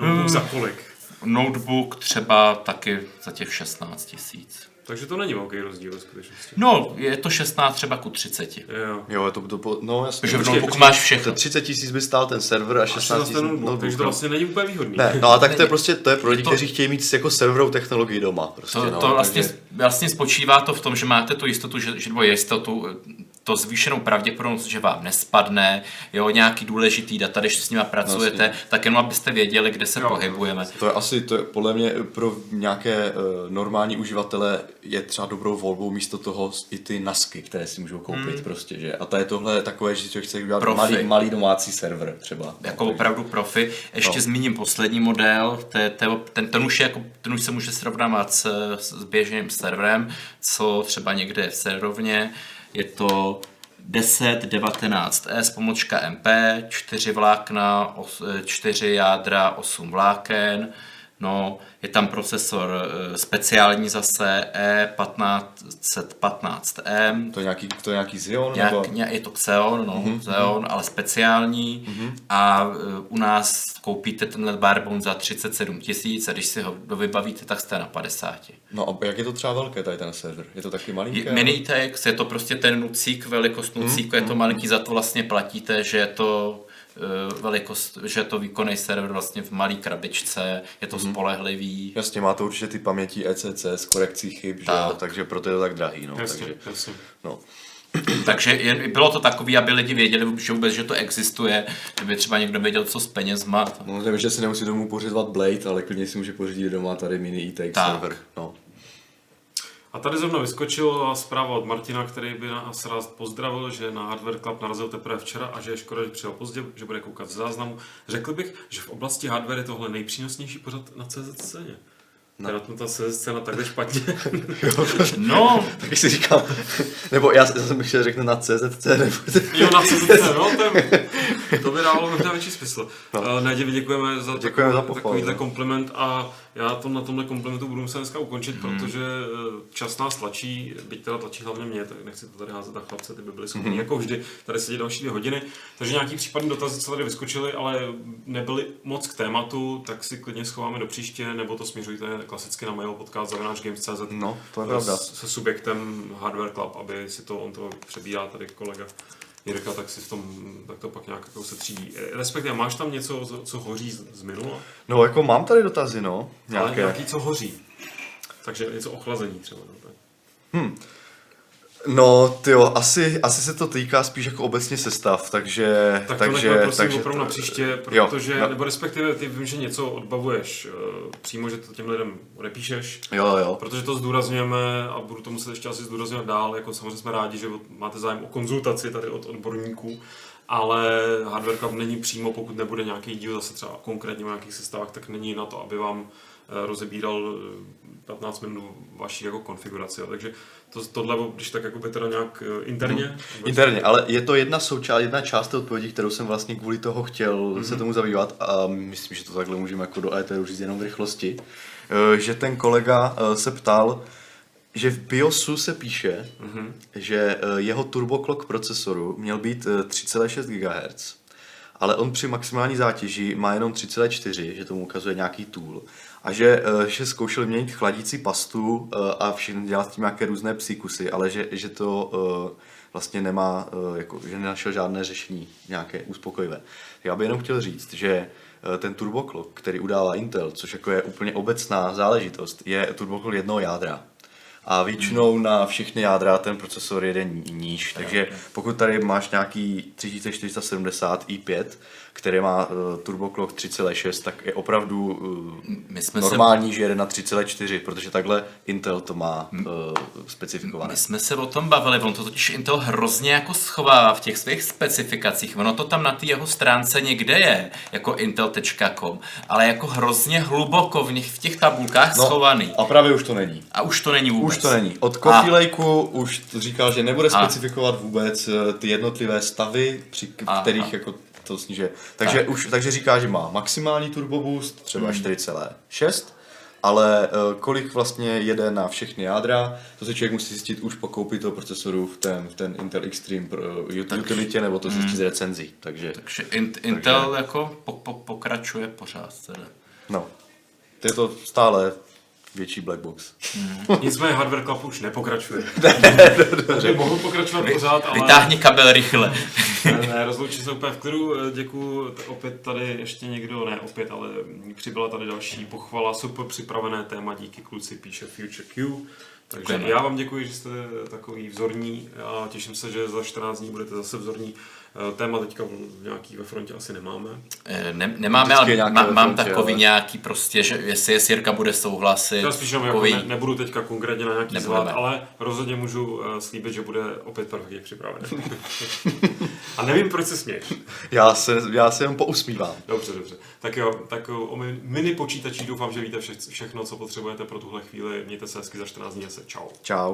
notebook za kolik?
Notebook třeba taky za těch 16 tisíc.
Takže to není velký rozdíl ve skutečnosti.
No, je to 16 třeba ku 30.
Jo.
Jo, to, to, to no jasně.
Takže v
počkej,
máš všechno.
To 30 tisíc by stál ten server a
A
16
16
tisíc
ten notebook, takže to
no.
vlastně není úplně výhodný.
Ne, no a tak to je prostě, to je pro lidi,
To-
kteří chtějí mít jako serverovou technologii doma. Prostě,
To,
no,
to vlastně,
takže-
vlastně spočívá to v tom, že máte tu jistotu, že, že jistotu, to zvýšenou pravděpodobnost, že vám nespadne, jo, nějaký důležitý data, když s nima pracujete,
Vlastně.
tak jenom abyste věděli, kde se
Jo.
pohybujeme.
To je asi, to je podle mě pro nějaké uh, normální uživatele je třeba dobrou volbou místo toho i ty nasky, které si můžou koupit
Hmm.
prostě, že? A to je tohle takové, že člověk chce udělat
Profi.
malý, malý domácí server třeba.
Jako
No,
opravdu profi. Ještě
No.
zmíním poslední model, to je, to je, ten, ten, už je jako, ten už se může srovnávat s, s běžným serverem, co třeba někde je v serverovně. Je to 1019S pomočka MP, 4 vlákna, 4 jádra, 8 vláken. No, je tam procesor eh, speciální zase E E1515M,
To je nějaký, to je nějaký Xeon?
Nějak,
nebo?
ně, je to Xeon, no, mm-hmm. Xeon, ale speciální mm-hmm. a uh, u nás koupíte tenhle Barbone za 37 tisíc a když si ho dovybavíte, tak jste na 50.
No a jak je to třeba velké tady ten server? Je to taky malinký?
Je, Minitex je to prostě ten nucík, velikost nucíku, mm-hmm. je to malinký, za to vlastně platíte, že je to velikost, že je to výkonný server vlastně v malé krabičce, je to mm-hmm. spolehlivý.
Jasně, má to určitě ty paměti ECC s korekcí chyb, že
Tak.
jo? takže proto je to tak drahý. No,
Jasně,
takže,
jasně.
no.
Takže je, bylo to takový, aby lidi věděli, že vůbec, že to existuje, kdyby třeba někdo věděl, co s penězma.
No, nevím, že si nemusí domů pořizovat Blade, ale klidně si může pořídit doma tady mini e server. No.
A tady zrovna vyskočila zpráva od Martina, který by nás rád pozdravil, že na Hardware Club narazil teprve včera a že je škoda, že přijel pozdě, že bude koukat z záznamu. Řekl bych, že v oblasti hardware je tohle nejpřínosnější pořad na CZ scéně. No. Teda ta CZ scéna takhle špatně.
No,
Taky si říkal, nebo já, já jsem chtěl řeknu na CZC, nebo
jo, na CZ scéně, no, ten, To by dávalo možná větší smysl.
No.
No. Nadě, děkujeme za,
Děkujeme za
takový,
pochvalu,
takovýhle
no.
kompliment a já to na tomhle komplimentu budu muset dneska ukončit, hmm. protože eh, čas nás tlačí, byť teda tlačí hlavně mě, tak nechci to tady házet na chlapce, ty by byli schopni
Mhm.
jako vždy tady sedět další dvě hodiny. Takže nějaký případný dotazy, co tady vyskočily, ale nebyly moc k tématu, tak si klidně schováme do příště, nebo to směřujte klasicky na mail podcast games.cz
No, to je pravda.
se subjektem Hardware Club, aby si to, on to přebírá tady kolega Jirka, tak si v tom, tak to pak nějak jako se třídí. Respektive máš tam něco, co- co hoří z, z minula?
No, jako mám tady dotazy, no.
Ale
Nějaké.
nějaký, co hoří. Takže něco ochlazení třeba. No, tak.
No, ty jo, asi, asi se to týká spíš jako obecně sestav, takže...
Tak to
takže,
prosím
takže
opravdu na příště,
jo,
protože,
no.
nebo respektive ty vím, že něco odbavuješ uh, přímo, že to těm lidem odepíšeš,
Jo, jo.
protože to zdůrazňujeme a budu to muset ještě asi zdůrazňovat dál, jako samozřejmě jsme rádi, že máte zájem o konzultaci tady od odborníků, ale Hardware Club není přímo, pokud nebude nějaký díl zase třeba konkrétně o nějakých sestavách, tak není na to, aby vám eh, rozebíral eh, 15 minut vaší jako konfiguraci. Jo. Takže to, tohle, když tak jako by teda nějak eh, interně.
Mhm. Interně, ale je to jedna součást, jedna část té odpovědi, kterou jsem vlastně kvůli toho chtěl mm-hmm. se tomu zabývat a myslím, že to takhle můžeme jako do éteru říct jenom v rychlosti, Eh, že ten kolega eh, se ptal, že v BIOSu se píše, mm-hmm. že eh, jeho turboclock procesoru měl být eh, 3,6 GHz, ale on při maximální zátěži má jenom 3,4, že tomu ukazuje nějaký tool. A že, eh, že zkoušel měnit chladící pastu eh, a všechny dělat s tím nějaké různé psíkusy, ale že, že to eh, vlastně nemá, jako, že nenašel žádné řešení nějaké uspokojivé. Já bych jenom chtěl říct, že ten turboclock, který udává Intel, což jako je úplně obecná záležitost, je turboclock jednoho jádra. A většinou na všechny jádra ten procesor jede ní- níž, takže pokud tady máš nějaký 3470 i5, který má uh, turboclock 3.6, tak je opravdu uh,
My jsme se-
normální, že jede na 3.4, protože takhle Intel to má uh, specifikované.
My jsme se o tom bavili, on to totiž Intel hrozně jako schovává v těch svých specifikacích. Ono to tam na té jeho stránce někde je, jako intel.com, ale jako hrozně hluboko v, nich, v těch tabulkách no, schovaný.
a právě už to není.
A už to není vůbec.
Už to není. Od Coffee
A-
Lakeu už říkal, že nebude
A-
specifikovat vůbec eh, ty jednotlivé stavy, při kterých jako to snižuje. Takže, už, takže říká, že má maximální turbo boost, třeba
Hmm.
4,6, ale eh, kolik vlastně jede na všechny jádra, to se člověk musí zjistit už po koupi toho procesoru v ten, v ten Intel Extreme pro, uh, utilitě, nebo to zjistit z recenzí. Takže,
Takže in, Intel jako po, po, pokračuje pořád. Teda.
no, to je to stále větší black box.
Nicméně Hardware Club už nepokračuje. Takže mohu pokračovat pořád, ale...
Vytáhni kabel rychle.
Ne, ne, rozloučím se úplně v klidu. Děkuji. Opět tady ještě někdo, ne opět, ale přibyla tady další pochvala. Super připravené téma, díky kluci, píše Future Q. Takže
Děkujeme.
já vám děkuji, že jste takový vzorní a těším se, že za 14 dní budete zase vzorní. Eh, Téma teďka v- nějaký ve frontě asi nemáme.
Eh, Ne, nemáme,
Vždycky
ale
je
má,
ve
mám
frontě,
takový
ale-
nějaký prostě, že jestli, jestli Jirka bude souhlasit,
Já spíš jako ne, nebudu teďka konkrétně na nějaký
Nebudeme.
zvlád, ale rozhodně můžu uh, slíbit, že bude opět perfektně připravený. a nevím, proč se směješ.
Já se, já se jenom pousmívám.
Dobře, dobře. Tak jo, tak o mi- mini počítačích doufám, že víte vše, všechno, co potřebujete pro tuhle chvíli. Mějte se hezky za 14 dní a se čau.
Čau.